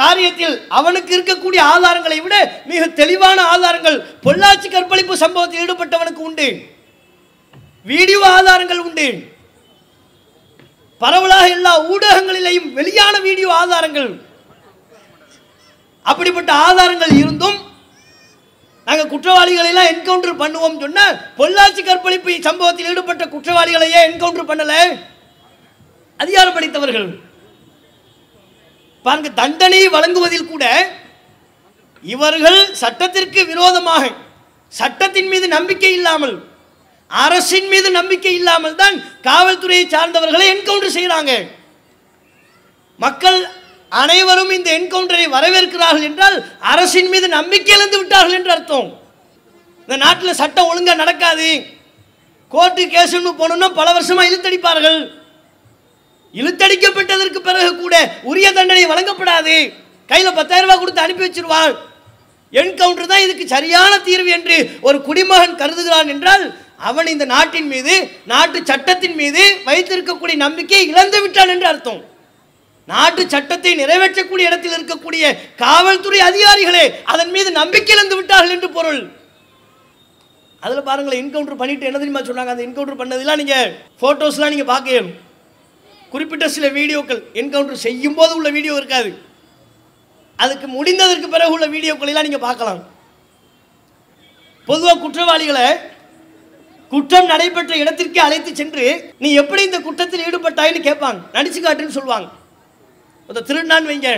காரியத்தில் அவனுக்கு இருக்கக்கூடிய ஆதாரங்களை விட மிக தெளிவான ஆதாரங்கள் பொள்ளாச்சி கற்பழிப்பு சம்பவத்தில் ஈடுபட்டவனுக்கு உண்டு. வீடியோ ஆதாரங்கள் உண்டு. பரவலாக எல்லா ஊடகங்களிலேயும் வெளியான வீடியோ ஆதாரங்கள். அப்படிப்பட்ட ஆதாரங்கள் இருந்தும் நாங்கள் குற்றவாளிகளை எல்லாம் என்கவுண்டர் பண்ணுவோம் சொன்ன பொள்ளாச்சி கற்பழிப்பு சம்பவத்தில் ஈடுபட்ட குற்றவாளிகளையே என்கவுண்டர் பண்ணல? அதிகாரம் படித்தவர்கள் பாருங்க தண்டனை வழங்குவதில் கூட இவர்கள் சட்டத்திற்கு விரோதமாக சட்டத்தின் மீது நம்பிக்கை இல்லாமல் அரசின் மீது நம்பிக்கை இல்லாமல் தான் காவல்துறையை சார்ந்தவர்களை என்கவுண்டர் செய்கிறாங்க மக்கள் அனைவரும் இந்த என்கவுண்டரை வரவேற்கிறார்கள் என்றால் அரசின் மீது நம்பிக்கை இழந்து விட்டார்கள் என்று அர்த்தம். இந்த நாட்டில் சட்டம் ஒழுங்காக நடக்காது. கோர்ட்டு கேஸ்னு போனோம்னா பல வருஷமாக இழுத்தடிப்பார்கள். இழுத்தடிக்கப்பட்டதற்கு பிறகு கூட உரிய தண்டனை வழங்கப்படாது. கையில் பத்தாயிரம் ரூபாய் கொடுத்து அனுப்பி வச்சிருவான் என்கவுண்டர் தான் இதுக்கு சரியான தீர்வு என்று ஒரு குடிமகன் கருதுகிறான் என்றால் அவன் இந்த நாட்டின் மீது நாட்டு சட்டத்தின் மீது வைத்திருக்கக்கூடிய நம்பிக்கையை இழந்து விட்டான் என்று அர்த்தம். நாட்டு சட்டத்தை நிறைவேற்றக்கூடிய இடத்தில் இருக்கக்கூடிய காவல்துறை அதிகாரிகளே அதன் மீது நம்பிக்கை இழந்து விட்டார்கள் என்று பொருள். அதில் பாருங்களேன் என்கவுண்டர் பண்ணிட்டு என்ன தெரியுமா சொன்னாங்க? அந்த என்கவுண்டர் பண்ணதெல்லாம் நீங்கள் ஃபோட்டோஸ்லாம் நீங்கள் பார்க்கணும் குறிப்பிட்ட சில வீடியோக்கள் என்கவுண்டர் செய்யும் போது உள்ள வீடியோ இருக்காது. அதுக்கு முடிந்ததற்கு பிறகு உள்ள வீடியோக்களை எல்லாம் நீங்கள் பார்க்கலாம். பொதுவாக குற்றவாளிகளை குற்றம் நடைபெற்ற இடத்திற்கே அழைத்து சென்று நீ எப்படி இந்த குற்றத்தில் ஈடுபட்டாயின்னு கேட்பாங்க. நடிச்சு காட்டுன்னு சொல்லுவாங்க. ஒருத்த திருநான்னு வைங்க.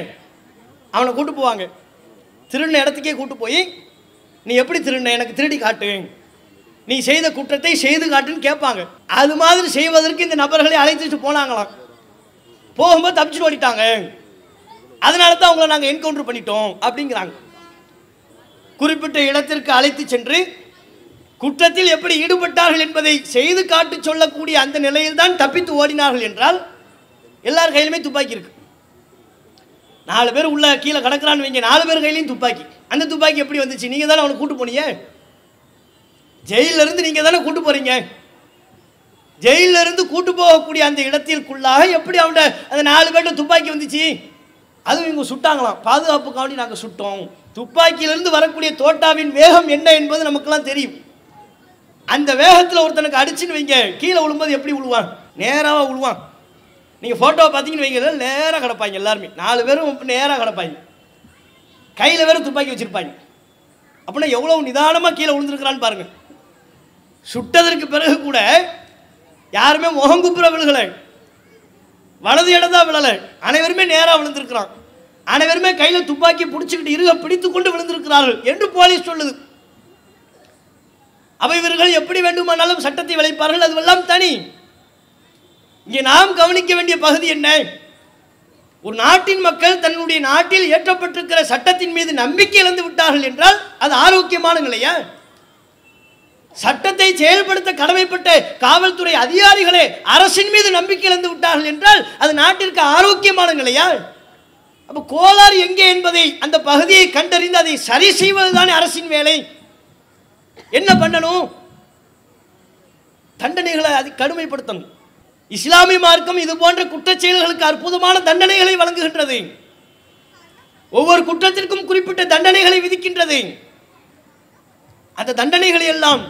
அவனை கூட்டு போவாங்க. திருடின இடத்துக்கே கூட்டு போய் நீ எப்படி திருடின? எனக்கு திருடி காட்டு. நீ செய்த குற்றத்தை செய்து காட்டுன்னு கேட்பாங்க. அது மாதிரி செய்வதற்கு இந்த நபர்களை அழைத்துட்டு போனாங்களாம். போகும்போது தப்பிச்சுட்டு ஓடிட்டாங்க. அதனால தான் அவங்கள நாங்கள் என்கவுண்டர் பண்ணிட்டோம் அப்படிங்கிறாங்க. குறிப்பிட்ட இடத்திற்கு அழைத்து சென்று குற்றத்தில் எப்படி ஈடுபட்டார்கள் என்பதை செய்து காட்டு சொல்லக்கூடிய அந்த நிலையில் தான் தப்பித்து ஓடினார்கள் என்றால் எல்லார் கையிலுமே துப்பாக்கி இருக்கு. நாலு பேர் உள்ள கீழே கடக்கிறான்னு வைங்க நாலு பேர் கையிலையும் துப்பாக்கி. அந்த துப்பாக்கி எப்படி வந்துச்சு? நீங்கள் தானே அவனை கூட்டு போனீங்க? ஜெயிலிருந்து இருந்து நீங்கள் தானே கூட்டு போகிறீங்க ஜெயிலிருந்து இருந்து கூட்டு போகக்கூடிய அந்த இடத்திற்குள்ளாக எப்படி அவன்கிட்ட அந்த நாலு பேர்கிட்ட துப்பாக்கி வந்துச்சு? அதுவும் இவங்க சுட்டாங்களாம். பாதுகாப்புக்காண்டி நாங்கள் சுட்டோம். துப்பாக்கியிலிருந்து வரக்கூடிய தோட்டாவின் வேகம் என்ன என்பது நமக்கெல்லாம் தெரியும். அந்த வேகத்தில் ஒருத்தனுக்கு அடிச்சுன்னு வைங்க. கீழே விழும்போது எப்படி விழுவான்? நேராக விழுவான். நீங்கள் ஃபோட்டோவை பார்த்தீங்கன்னு வைங்க. நேராக கிடப்பாங்க எல்லாருமே. நாலு பேரும் நேராக கிடப்பாங்க. கையில் வேறு துப்பாக்கி வச்சுருப்பாங்க. அப்படின்னா எவ்வளோ நிதானமாக கீழே விழுந்துருக்கிறான்னு பாருங்கள் சுட்டதற்கு பிறகு கூட யாருமே முகங்குப்புற விழுகலை. வலது இடம் தான் விழலை. அனைவருமே நேராக விழுந்திருக்கிறான். அனைவருமே கையில் துப்பாக்கி பிடிச்சிக்கிட்டு இருக பிடித்துக் கொண்டு விழுந்திருக்கிறார்கள் என்று போலீஸ் சொல்லுது. அவை இவர்கள் எப்படி வேண்டுமானாலும் சட்டத்தை விளைப்பார்கள் அதுவெல்லாம் தனி. இங்கே நாம் கவனிக்க வேண்டிய பகுதி என்ன? ஒரு நாட்டின் மக்கள் தன்னுடைய நாட்டில் ஏற்றப்பட்டிருக்கிற சட்டத்தின் மீது நம்பிக்கை இழந்து விட்டார்கள் என்றால் அது ஆரோக்கியமான நிலையா? சட்டத்தை செயல்படுத்த கடமைப்பட்ட காவல்துறை அதிகாரிகளே அரசின் மீது நம்பிக்கை இழந்து விட்டார்கள் என்றால் அது நாட்டிற்கு ஆரோக்கியமான நிலையா அப்போ கோளாறு எங்கே என்பதை அந்த பகுதியை கண்டறிந்து அதை சரி செய்வதுதானே அரசின் வேலை? என்ன பண்ணணும்? தண்டனைகளை அது கடுமைப்படுத்தணும். இஸ்லாமிய மார்க்கம் இது போன்ற குற்றச்செயல்களுக்கு அற்புதமான தண்டனைகளை வழங்குகின்றது. ஒவ்வொரு குற்றத்திற்கும் குறிப்பிட்ட தண்டனைகளை விதிக்கின்றது. அந்த தண்டனைகளை எல்லாம்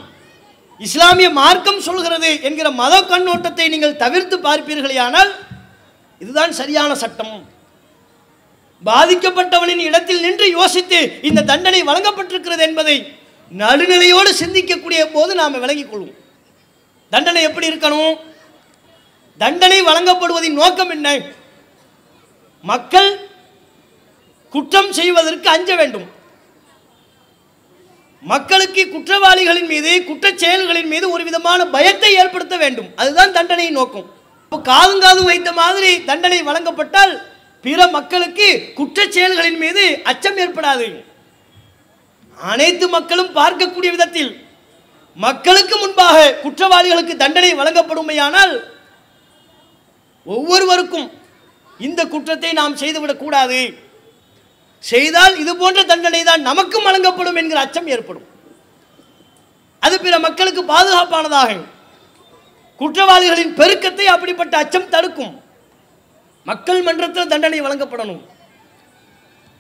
இஸ்லாமிய மார்க்கம் சொல்கிறது என்கிற மத கண்ணோட்டத்தை நீங்கள் தவிர்த்து பார்ப்பீர்களேயானால் இதுதான் சரியான சட்டம். பாதிக்கப்பட்டவனின் இடத்தில் நின்று யோசித்து இந்த தண்டனை வழங்கப்பட்டிருக்கிறது என்பதை நடுநிலையோடு சிந்திக்கக்கூடிய போது நாம் விளங்கிக் கொள்வோம் தண்டனை எப்படி இருக்கணும்? தண்டனை வழங்கப்படுவதின் நோக்கம் என்ன? மக்கள் குற்றம் செய்வதற்கு அஞ்ச வேண்டும். மக்களுக்கு குற்றவாளிகளின் மீது குற்றச் செயல்களின் மீது ஒரு விதமான பயத்தை ஏற்படுத்த வேண்டும். அதுதான் தண்டனையின் நோக்கம். இப்போ காதும் காதும் வைத்த மாதிரி தண்டனை வழங்கப்பட்டால் பிற மக்களுக்கு குற்றச் செயல்களின் மீது அச்சம் ஏற்படாது. அனைத்து மக்களும் பார்க்கக்கூடிய விதத்தில் மக்களுக்கு முன்பாக குற்றவாளிகளுக்கு தண்டனை வழங்கப்படுமையானால் ஒவ்வொருவருக்கும் இந்த குற்றத்தை நாம் செய்துவிடக் கூடாது செய்தால் இது போன்ற தண்டனை தான் நமக்கும் வழங்கப்படும் என்கிற அச்சம் ஏற்படும். அது பிற மக்களுக்கு பாதுகாப்பானதாக. குற்றவாளிகளின் பெருக்கத்தை அப்படிப்பட்ட அச்சம் தடுக்கும். மக்கள் மன்றத்தில் தண்டனை வழங்கப்படணும்.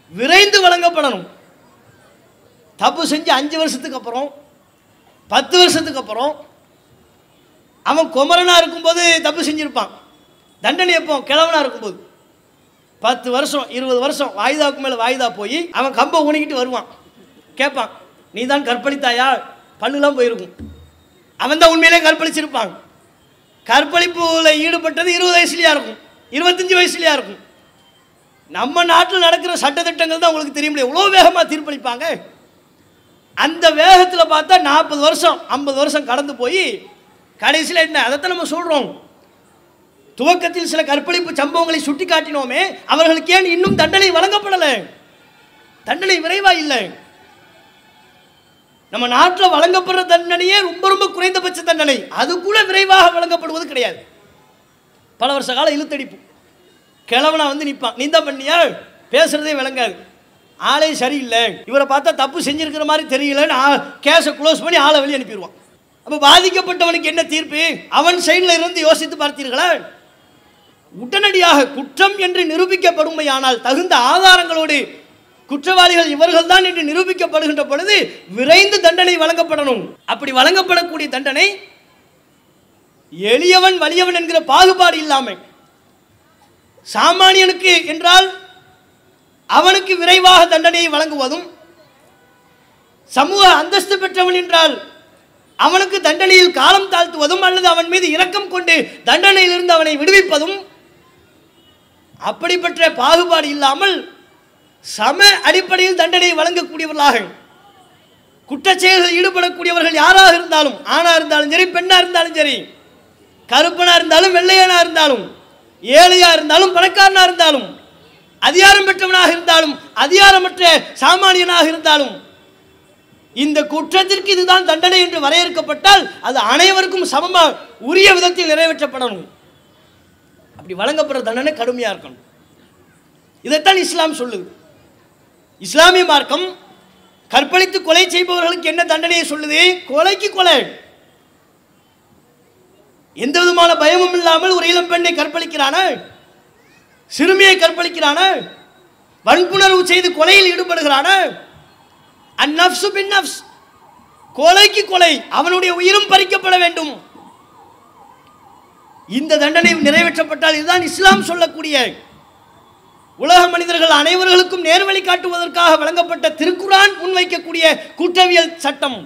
விரைந்து வழங்கப்படணும். தப்பு செஞ்சு அஞ்சு வருஷத்துக்கு அப்புறம் பத்து வருஷத்துக்கு அப்புறம் அவன் குமரனாக இருக்கும்போது தப்பு செஞ்சுருப்பான். தண்டனை எப்போ? கிழவனாக இருக்கும்போது. பத்து வருஷம் இருபது வருஷம் வாய்தாவுக்கு மேலே வாய்தா போய் அவன் கம்பை ஊனிக்கிட்டு வருவான். கேட்பான் நீ தான் கற்பழித்தாயா? பல்லுலாம் போயிருக்கும். அவன் தான் உண்மையிலே கற்பழிச்சிருப்பான். கற்பழிப்பில் ஈடுபட்டது இருபது வயசுலையா இருக்கும் இருபத்தஞ்சி வயசுலையாக இருக்கும். நம்ம நாட்டில் நடக்கிற சட்டத்திட்டங்கள் தான் உங்களுக்கு தெரிய முடியும் எவ்வளோ வேகமாக தீர்ப்பளிப்பாங்க? அந்த வேகத்தில் பார்த்தா நாற்பது வருஷம் ஐம்பது வருஷம் கடந்து போய் கடைசியில் என்ன அதைத்தான் நம்ம சொல்கிறோம் துவக்கத்தில் சில கற்பழிப்பு சம்பவங்களை சுட்டி காட்டினோமே அவர்களுக்கு ஏன் இன்னும் தண்டனை வழங்கப்படலை? தண்டனை விரைவா இல்லை. நம்ம நாட்டில் வழங்கப்படுற தண்டனையே ரொம்ப ரொம்ப குறைந்தபட்ச தண்டனை. அது கூட விரைவாக வழங்கப்படுவது கிடையாது. பல வருஷ கால இழுத்தடிப்பு. கிழவனா வந்து நிற்பான் நீ தான் பண்ணியா? பேசுறதே விளங்காது. ஆளே சரியில்லை. இவரை பார்த்தா தப்பு செஞ்சிருக்கிற மாதிரி தெரியலன்னு கேஸை க்ளோஸ் பண்ணி ஆளை வெளியே அனுப்பிடுவான். அப்போ பாதிக்கப்பட்டவனுக்கு என்ன தீர்ப்பு? அவன் சைடில் இருந்து யோசித்து பார்த்தீர்களா? உடனடியாக குற்றம் என்று நிரூபிக்கப்படுமையானால் தகுந்த ஆதாரங்களோடு குற்றவாளிகள் இவர்கள்தான் என்று நிரூபிக்கப்படுகின்ற பொழுது விரைந்து தண்டனை வழங்கப்படணும். அப்படி வழங்கப்படக்கூடிய தண்டனை எளியவன் வலியவன் என்கிற பாகுபாடு இல்லாமல் சாமானியனுக்கு என்றால் அவனுக்கு விரைவாக தண்டனையை வழங்குவதும் சமூக அந்தஸ்து பெற்றவன் என்றால் அவனுக்கு தண்டனையில் காலம் தாழ்த்துவதும் அல்லது அவன் மீது இரக்கம் கொண்டு தண்டனையிலிருந்து அவனை விடுவிப்பதும் அப்படிப்பட்ட பாகுபாடு இல்லாமல் சம அடிப்படையில் தண்டனை வழங்கக்கூடியவர்களாக குற்றச்செயல்களில் ஈடுபடக்கூடியவர்கள் யாராக இருந்தாலும் ஆணாக இருந்தாலும் சரி பெண்ணாக இருந்தாலும் சரி கருப்பனாக இருந்தாலும் வெள்ளையனாக இருந்தாலும் ஏழையாக இருந்தாலும் பணக்காரனாக இருந்தாலும் அதிகாரம் பெற்றவனாக இருந்தாலும் அதிகாரமற்ற சாமானியனாக இருந்தாலும் இந்த குற்றத்திற்கு இதுதான் தண்டனை என்று வரையறுக்கப்பட்டால் அது அனைவருக்கும் சமமாக உரிய விதத்தில் நிறைவேற்றப்படணும். அப்படி வழங்கப்படுற தண்டனை கடுமையாக இருக்கணும். இதைத்தான் இஸ்லாம் சொல்லுது. இஸ்லாமிய மார்க்கம் கற்பழித்து கொலை செய்பவர்களுக்கு என்ன தண்டனையை சொல்லுது? கொலைக்கு கொலை. எந்த விதமான பயமும் இல்லாமல் ஒரு இளம் பெண்ணை கற்பழிக்கிறான? சிறுமியை கற்பழிக்கிறான? வன்புணர்வு செய்து கொலையில் ஈடுபடுகிறான? அந்நப்சு பின் நப்ஸ் கொலைக்கு கொலை. அவனுடைய உயிரும் பறிக்கப்பட வேண்டும். இந்த தண்டனை நிறைவேற்றப்பட்டால் இதுதான் இஸ்லாம் சொல்லக்கூடிய உலக மனிதர்கள் அனைவர்களுக்கும் நேர்வழி காட்டுவதற்காக வழங்கப்பட்ட திருக்குரான் முன்வைக்கக்கூடிய குற்றவியல் சட்டம்.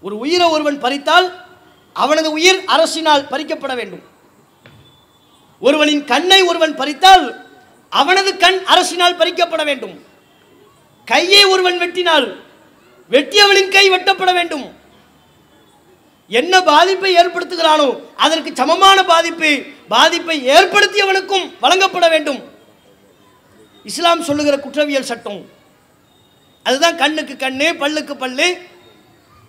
ஒரு உயிரை ஒருவன் பறித்தால் அவனது உயிர் அரசினால் பறிக்கப்பட வேண்டும். ஒருவனின் கண்ணை ஒருவன் பறித்தால் அவனது கண் அரசினால் பறிக்கப்பட வேண்டும். கையை ஒருவன் வெட்டினால் வெட்டியவனின் கை வெட்டப்பட வேண்டும். என்ன பாதிப்பை ஏற்படுத்துகிறானோ அதற்கு சமமான பாதிப்பு பாதிப்பை ஏற்படுத்தியவனுக்கும் வழங்கப்பட வேண்டும். இஸ்லாம் சொல்லுகிற குற்றவியல் சட்டம். அதுதான் கண்ணுக்கு கண்ணு பல்லுக்கு பல்லு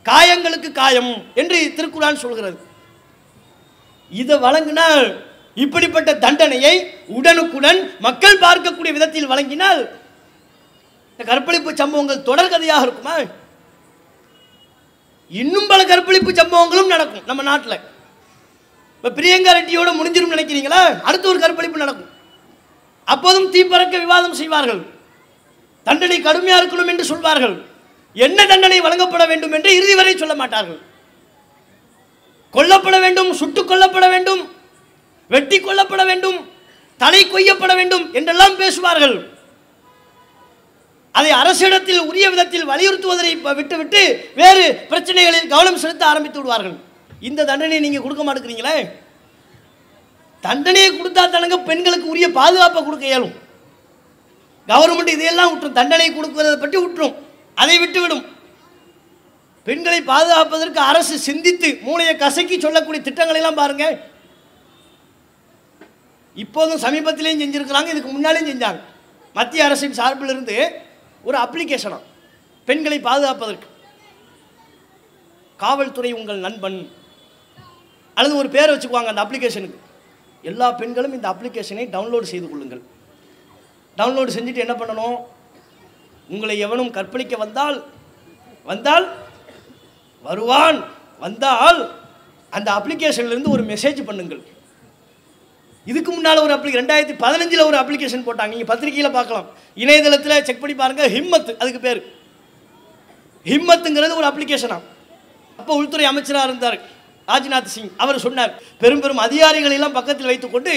காயங்களுக்கு காயம் என்று திருக்குறான் சொல்கிறது. இதை வழங்கினால் இப்படிப்பட்ட தண்டனையை உடனுக்குடன் மக்கள் பார்க்கக்கூடிய விதத்தில் வழங்கினால் இந்த கற்பழிப்பு சம்பவங்கள் தொடர்கதையாக இருக்குமா? இன்னும் பல கற்பழிப்பு சம்பவங்களும் நடக்கும் நம்ம நாட்டில். இப்போ பிரியங்கா ரெட்டியோட முடிஞ்சிடும் நினைக்கிறீங்களா? அடுத்து ஒரு கற்பழிப்பு நடக்கும். அப்போதும் தீப்பறக்க விவாதம் செய்வார்கள். தண்டனை கடுமையாக இருக்கணும் என்று சொல்வார்கள். என்ன தண்டனை வழங்கப்பட வேண்டும் என்று இறுதி வரை சொல்ல மாட்டார்கள். கொல்லப்பட வேண்டும் சுட்டுக் கொல்லப்பட வேண்டும் வெட்டி கொல்லப்பட வேண்டும் தலை கொய்யப்பட வேண்டும் என்றெல்லாம் பேசுவார்கள். அதை அரசிடத்தில் உரிய விதத்தில் வலியுறுத்துவதை விட்டுவிட்டு வேறு பிரச்சனைகளில் கவனம் செலுத்த ஆரம்பித்து விடுவார்கள். இந்த தண்டனையை நீங்க கொடுக்க மாட்டேங்கிறீங்களே? தண்டனையை கொடுத்தா தானுங்க பெண்களுக்கு உரிய பாதுகாப்பை கொடுக்க இயலும். கவர்மெண்ட் இதையெல்லாம் விட்டுரும். தண்டனை கொடுக்கிறத பற்றி விட்டுரும். அதை விட்டுவிடும். பெண்களை பாதுகாப்பதற்கு அரசு சிந்தித்து மூளையை கசக்கி சொல்லக்கூடிய திட்டங்களை எல்லாம் பாருங்க. இப்போதும் சமீபத்திலையும் செஞ்சிருக்கிறாங்க இதுக்கு முன்னாலேயும் செஞ்சாங்க. மத்திய அரசின் சார்பிலிருந்து ஒரு அப்ளிகேஷனா பெண்களை பாதுகாப்பதற்கு. காவல்துறை உங்கள் நண்பன். அல்லது ஒரு பேர் வச்சுக்குவாங்க அந்த அப்ளிகேஷனுக்கு எல்லா பெண்களும் இந்த அப்ளிகேஷனை டவுன்லோடு செய்து கொள்ளுங்கள். டவுன்லோடு செஞ்சுட்டு என்ன பண்ணணும்? உங்களை எவனும் கற்பழிக்க வந்தால் வந்தால் வருவான். வந்தால் அந்த அப்ளிகேஷன்லேருந்து ஒரு மெசேஜ் பண்ணுங்கள். இதுக்கு முன்னால் ஒரு அப்ளிகே ரெண்டாயிரத்தி பதினஞ்சில் ஒரு அப்ளிகேஷன் போட்டாங்க. நீங்கள் பத்திரிக்கையில் பார்க்கலாம். இணையதளத்தில் செக் பண்ணி பாருங்கள் ஹிம்மத் அதுக்கு பேர். ஹிம்மத்துங்கிறது ஒரு அப்ளிகேஷனா அப்போ உள்துறை அமைச்சராக இருந்தார் ராஜ்நாத் சிங். அவர் சொன்னார் பெரும் பெரும் அதிகாரிகளெல்லாம் பக்கத்தில் வைத்துக்கொண்டு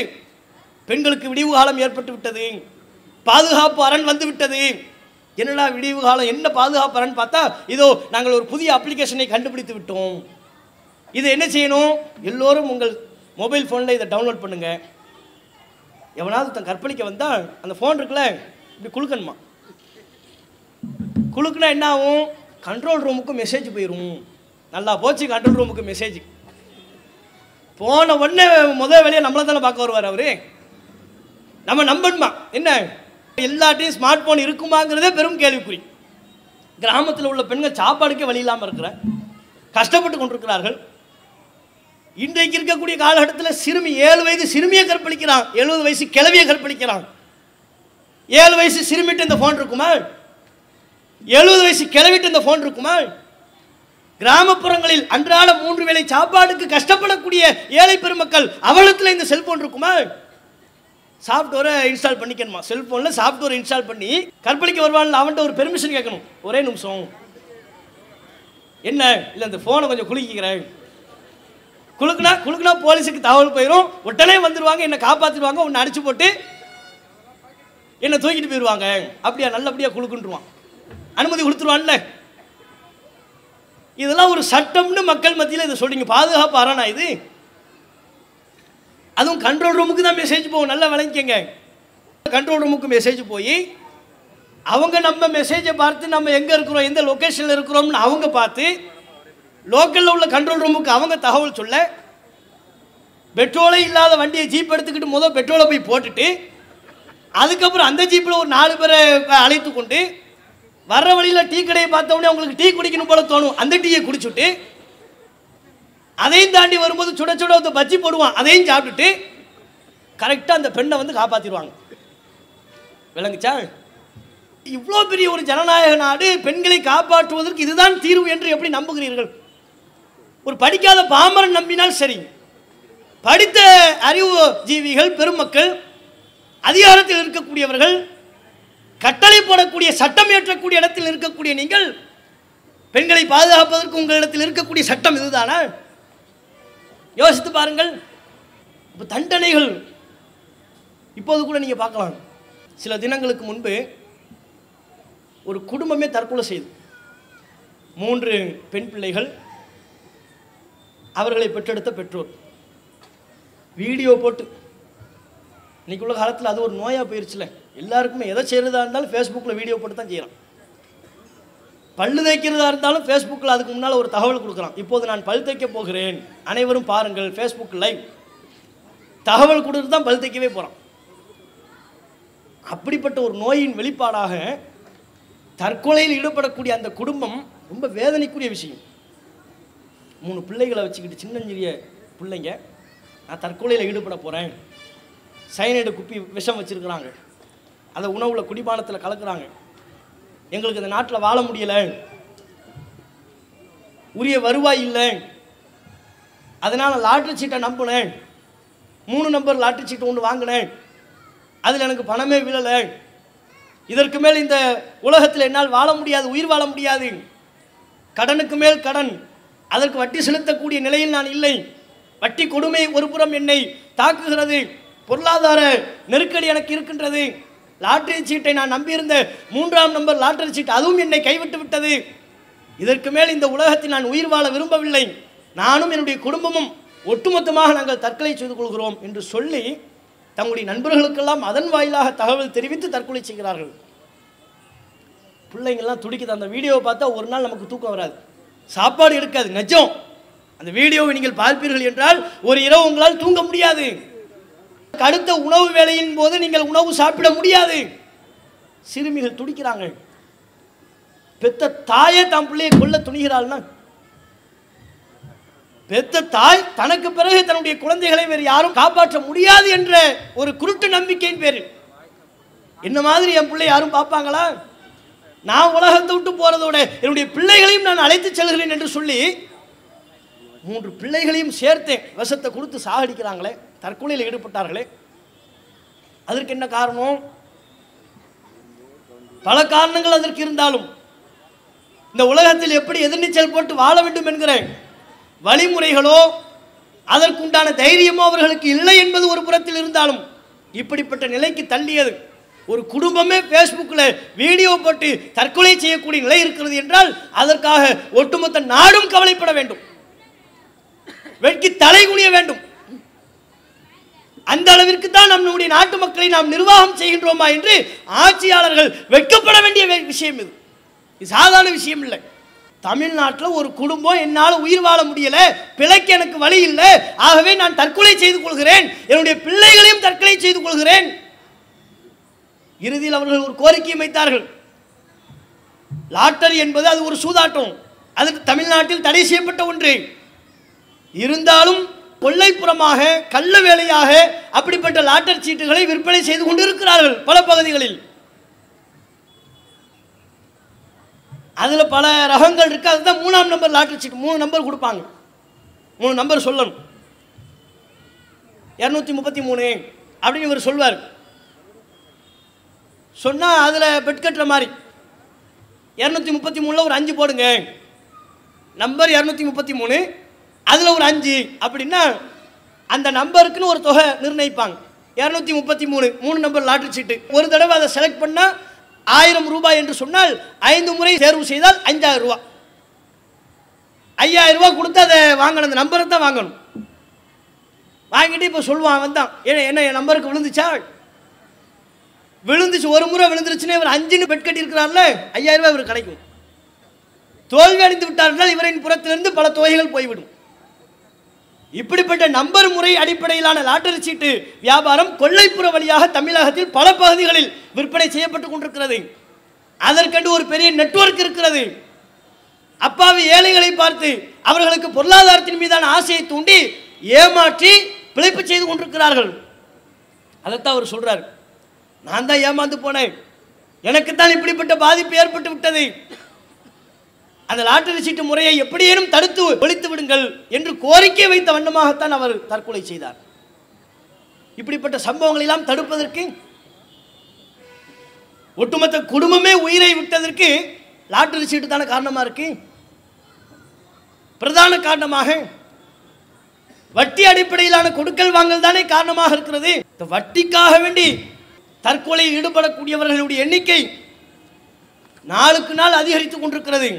பெண்களுக்கு விடிவு காலம் ஏற்பட்டு விட்டது. பாதுகாப்பு அரண் வந்து விட்டது. என்னடா விடிவு காலம்? என்ன பாதுகாப்பு அரண் பார்த்தா இதோ நாங்கள் ஒரு புதிய அப்ளிகேஷனை கண்டுபிடித்து விட்டோம். இது என்ன செய்யணும்? எல்லோரும் உங்கள் மொபைல் ஃபோனில் இதை டவுன்லோட் பண்ணுங்கள் எவனாவது தன் கற்பழிக்க வந்தால் அந்த ஃபோன் இருக்குல்ல இப்படி குழுக்கணுமா குழுக்குனா என்ன ஆகும்? கண்ட்ரோல் ரூமுக்கு மெசேஜ் போயிடும் நல்லா போச்சு கண்ட்ரோல் ரூமுக்கு மெசேஜ் போன உடனே முதல் வேலையை நம்மளை தானே பார்க்க வருவார் அவரு. நம்ம நம்பணுமா? என்ன? எல்லாட்டையும் ஸ்மார்ட் ஃபோன் இருக்குமாங்கிறதே பெரும் கேள்விக்குறி. கிராமத்தில் உள்ள பெண்கள் சாப்பாடுக்கே வழி இல்லாமல் இருக்கிற கஷ்டப்பட்டு கொண்டிருக்கிறார்கள். இன்றைக்கு இருக்கக்கூடிய காலகட்டத்தில் சிறுமி ஏழு வயது சிறுமியை கற்பழிக்கிறான். எழுபது வயசு கிழவியை கற்பழிக்கிறான். ஏழு வயசு சிறுமிட்டு இந்த ஃபோன் இருக்குமா? எழுபது வயசு கிளவிட்டு இந்த ஃபோன் இருக்குமா? கிராமப்புறங்களில் அன்றாட மூன்று வேளை சாப்பாடுக்கு கஷ்டப்படக்கூடிய ஏழை பெருமக்கள் அவலத்தில் இந்த செல்போன் இருக்குமா? சாஃப்ட்வேரை இன்ஸ்டால் பண்ணிக்கணுமா? செல்போனில் சாஃப்ட்வேர் இன்ஸ்டால் பண்ணி கற்பழிக்க வருவாள் அவன்கிட்ட ஒரு பெர்மிஷன் கேட்கணும். ஒரே நிமிஷம். என்ன? இல்லை இந்த ஃபோனை கொஞ்சம் குளிக்கிறேன் குலுக்குனா குலுக்குனா போலீஸுக்கு தகவல் போயிடும் உடனே வந்துடுவாங்க என்னை காப்பாற்றிடுவாங்க உன்னை அடிச்சு போட்டு என்னை தூக்கிட்டு போயிடுவாங்க அப்படியா நல்லபடியாக குழுக்குன்றுவான் அனுமதி கொடுத்துருவான்ல. இதெல்லாம் ஒரு சட்டம்னு மக்கள் மத்தியில் இதை சொல்கிறீங்க பாதுகாப்பு அரணா இது. அதுவும் கண்ட்ரோல் ரூமுக்கு தான் மெசேஜ் போகும். நல்லா விளங்கிக்கங்க. கண்ட்ரோல் ரூமுக்கு மெசேஜ் போய் அவங்க நம்ம மெசேஜை பார்த்து நம்ம எங்கே இருக்கிறோம் எந்த லொக்கேஷனில் இருக்கிறோம்னு அவங்க பார்த்து லோக்கலில் உள்ள கண்ட்ரோல் ரூமுக்கு அவங்க தகவல் சொல்ல பெட்ரோலே இல்லாத வண்டியை ஜீப் எடுத்துக்கிட்டு முதல் பெட்ரோலை போய் போட்டுட்டு அதுக்கப்புறம் அந்த ஜீப்பில் ஒரு நாலு பேரை அழைத்து கொண்டு வர்ற வழியில் டீ கடையை பார்த்தோடனே அவங்களுக்கு டீ குடிக்கணும் போல தோணும். அந்த டீயை குடிச்சுட்டு அதையும் தாண்டி வரும்போது சுட சுட வந்து பஜ்ஜி போடுவான். அதையும் சாப்பிட்டுட்டு கரெக்டாக அந்த பெண்ணை வந்து காப்பாற்றிடுவாங்க விளங்குச்சா? இவ்வளோ பெரிய ஒரு ஜனநாயக நாடு பெண்களை காப்பாற்றுவதற்கு இதுதான் தீர்வு என்று எப்படி நம்புகிறீர்கள்? ஒரு படிக்காத பாமரன் நம்பினால் சரி. படித்த அறிவு ஜீவிகள் பெருமக்கள் அதிகாரத்தில் இருக்கக்கூடியவர்கள் கட்டளை போடக்கூடிய சட்டம் ஏற்றக்கூடிய இடத்தில் இருக்கக்கூடிய நீங்கள் பெண்களை பாதுகாப்பதற்கு உங்களிடத்தில் இருக்கக்கூடிய சட்டம் இதுதானா? யோசித்து பாருங்கள். இப்போ தண்டனைகள் இப்போது கூட நீங்கள் பார்க்கலாம். சில தினங்களுக்கு முன்பு ஒரு குடும்பமே தற்கொலை செய்து மூன்று பெண் பிள்ளைகள் அவர்களை பெற்றெடுத்த பெற்றோர். வீடியோ போட்டு. இன்னைக்கு உள்ள காலத்தில் அது ஒரு நோயாக போயிருச்சுல. எல்லாருக்குமே எதை செய்கிறதா இருந்தாலும் ஃபேஸ்புக்கில் வீடியோ போட்டு தான் செய்கிறான் பல்லு தைக்கிறதா இருந்தாலும் ஃபேஸ்புக்கில் அதுக்கு முன்னால் ஒரு தகவல் கொடுக்குறான். இப்போது நான் பல் தைக்க போகிறேன். அனைவரும் பாருங்கள் ஃபேஸ்புக் லைவ் தகவல் கொடுத்து தான் பல் தைக்கவே போகிறான் அப்படிப்பட்ட ஒரு நோயின் வெளிப்பாடாக தற்கொலையில் ஈடுபடக்கூடிய அந்த குடும்பம் ரொம்ப வேதனைக்குரிய விஷயம். மூணு பிள்ளைகளை வச்சுக்கிட்டு சின்னஞ்சிறிய பிள்ளைங்க நான் தற்கொலையில் ஈடுபட போகிறேன் சைனைடு குப்பி விஷம் வச்சுருக்குறாங்க. அதை உணவில் குடிபானத்தில் கலக்குறாங்க. எங்களுக்கு இந்த நாட்டில் வாழ முடியலை. உரிய வருவாய் இல்லை. அதனால் லாட்ரி சீட்டை நம்பினேன். மூணு நம்பர் லாட்ரி சீட்டு ஒன்று வாங்கினேன். அதில் எனக்கு பணமே விழலை. இதற்கு மேல் இந்த உலகத்தில் என்னால் வாழ முடியாது உயிர் வாழ முடியாது. கடனுக்கு மேல் கடன். அதற்கு வட்டி செலுத்தக்கூடிய நிலையில் நான் இல்லை. வட்டி கொடுமை ஒருபுறம் என்னை தாக்குகிறது. பொருளாதார நெருக்கடி எனக்கு இருக்கின்றது. லாட்டரி சீட்டை நான் நம்பியிருந்த மூன்றாம் நம்பர் லாட்டரி சீட் அதுவும் என்னை கைவிட்டு விட்டது. இதற்கு மேல் இந்த உலகத்தில் நான் உயிர் வாழ விரும்பவில்லை. நானும் என்னுடைய குடும்பமும் ஒட்டுமொத்தமாக நாங்கள் தற்கொலை செய்து கொள்கிறோம் என்று சொல்லி தங்களுடைய நண்பர்களுக்கெல்லாம் அதன் வாயிலாக தகவல் தெரிவித்து தற்கொலை செய்கிறார்கள். பிள்ளைங்கள்லாம் துடிக்குது. அந்த வீடியோவை பார்த்தா ஒரு நாள் நமக்கு தூக்கம் வராது. சாப்பாடு எடுக்காது நிஜம். அந்த வீடியோவை நீங்கள் பார்ப்பீர்கள் என்றால் ஒரு இரவு உங்களால் தூங்க முடியாது. அடுத்த உணவு வேலையின் போது நீங்கள் உணவு சாப்பிட முடியாது. சிறுமிகள் துடிக்கிறாங்க. பெத்த தாயே தம் பிள்ளையை கொல்ல துணிகிறாள்னா? பெத்த தாய் தனக்கு பிறகு தன்னுடைய குழந்தைகளை வேறு யாரும் காப்பாற்ற முடியாது என்ற ஒரு குருட்டு நம்பிக்கையின் பேர் என்ன மாதிரி என் பிள்ளை யாரும் பார்ப்பாங்களா? நான் உலகத்தை விட்டு போறதோட என்னுடைய பிள்ளைகளையும் நான் அழைத்து செல்கிறேன் என்று சொல்லி மூன்று பிள்ளைகளையும் சேர்த்தேன் விஷத்தை கொடுத்து சாகடிக்கிறாங்களே தற்கொலையில் ஈடுபட்டார்களே. அதற்கு என்ன காரணம்? பல காரணங்கள் அதற்கு இருந்தாலும் இந்த உலகத்தில் எப்படி எதிர்நீச்சல் போட்டு வாழ வேண்டும் என்கிற வழிமுறைகளோ அதற்குண்டான தைரியமோ அவர்களுக்கு இல்லை என்பது ஒரு புறத்தில் இருந்தாலும் இப்படிப்பட்ட நிலைக்கு தள்ளியது ஒரு குடும்பமே ஃபேஸ்புக்கில் வீடியோ போட்டு தற்கொலை செய்யக்கூடிய நிலை இருக்கிறது என்றால் அதற்காக ஒட்டுமொத்த நாடும் கவலைப்பட வேண்டும். வெட்கி தலை குனிய வேண்டும். அந்த அளவிற்கு தான் நம்முடைய நாட்டு மக்களை நாம் நிர்வாகம் செய்கின்றோமா என்று ஆட்சியாளர்கள் வெட்கப்பட வேண்டிய விஷயம் இது. இது சாதாரண விஷயம் இல்லை. தமிழ்நாட்டில் ஒரு குடும்பம் என்னால் உயிர் வாழ முடியல பிழைக்க எனக்கு வழி இல்லை ஆகவே நான் தற்கொலை செய்து கொள்கிறேன் என்னுடைய பிள்ளைகளையும் தற்கொலை செய்து கொள்கிறேன். இறுதியில் அவர்கள் ஒரு கோரிக்கையை வைத்தார்கள். லாட்டரி என்பது அது ஒரு சூதாட்டம். அது தமிழ்நாட்டில் தடை செய்யப்பட்ட ஒன்று. இருந்தாலும் கொள்ளைப்புறமாக கள்ள வேலையாக அப்படிப்பட்ட லாட்டரி சீட்டுகளை விற்பனை செய்து கொண்டிருக்கிறார்கள் பல பகுதிகளில். அதில் பல ரகங்கள் இருக்கு. அதுதான் மூணாம் நம்பர் லாட்டரி சீட் மூணு நம்பர் கொடுப்பாங்க. மூணு நம்பர் சொல்லணும். இரநூத்தி முப்பத்தி மூணு அப்படின்னு இவர் சொல்வார். சொன்னால் அதில் பெட் கட்டுற மாதிரி. இரநூத்தி முப்பத்தி மூணில் ஒரு அஞ்சு போடுங்க. நம்பர் இரநூத்தி முப்பத்தி மூணு அதில் ஒரு அஞ்சு. அப்படின்னா அந்த நம்பருக்குன்னு ஒரு தொகை நிர்ணயிப்பாங்க. இரநூத்தி முப்பத்தி மூணு மூணு நம்பர் லாட்ரி சீட்டு ஒரு தடவை அதை செலக்ட் பண்ணால் ஆயிரம் ரூபாய் என்று சொன்னால் ஐந்து முறை தேர்வு செய்தால் அஞ்சாயிரம் ரூபா ஐயாயிரம் ரூபா கொடுத்து அதை வாங்கணும் அந்த நம்பரை தான் வாங்கணும். வாங்கிட்டு இப்போ சொல்லுவான் வந்தான் என்ன என் நம்பருக்கு விழுந்துச்சா? விழுந்துச்சு ஒரு முறை விழுந்துருச்சுன்னு இவர் அஞ்சுன்னு பெட் கட்டியிருக்கிறார்ல ஐயாயிரம் ரூபாய் இவர் கிடைக்கும். தோல்வி அடைந்து விட்டார்கள் இவரின் புறத்திலிருந்து பல தொகைகள் போய்விடும். இப்படிப்பட்ட நம்பர் முறை அடிப்படையிலான லாட்டரி சீட்டு வியாபாரம் கொள்ளைப்புற வழியாக தமிழகத்தில் பல பகுதிகளில் விற்பனை செய்யப்பட்டு கொண்டிருக்கிறது. அதற்கண்டு ஒரு பெரிய நெட்வொர்க் இருக்கிறது. அப்பாவி ஏழைகளை பார்த்து அவர்களுக்கு பொருளாதாரத்தின் மீதான ஆசையை தூண்டி ஏமாற்றி பிழைப்பு செய்து கொண்டிருக்கிறார்கள். அதைத்தான் அவர் சொல்றாரு. நான் தான் ஏமாந்து போனேன். எனக்குத்தான் இப்படிப்பட்ட பாதிப்பு ஏற்பட்டு விட்டது. அந்த லாட்டரி சீட்டு முறையை எப்படியேனும் தடுத்து ஒழித்து விடுங்கள் என்று கோரிக்கை வைத்த வண்ணமாகத்தான் அவர் தற்கொலை செய்தார். இப்படிப்பட்ட சம்பவங்களை எல்லாம் தடுப்பதற்கு ஒட்டுமொத்த குடும்பமே உயிரை விட்டதற்கு லாட்டரி சீட்டு தானே காரணமா இருக்கு? பிரதான காரணமாக வட்டி அடிப்படையிலான கொடுக்கல் வாங்கல் தானே காரணமாக இருக்கிறது. இந்த வட்டிக்காக வேண்டி தற்கொலையில் ஈடுபடக்கூடியவர்களுடைய எண்ணிக்கை நாளுக்கு நாள் அதிகரித்துக் கொண்டிருக்கிறது.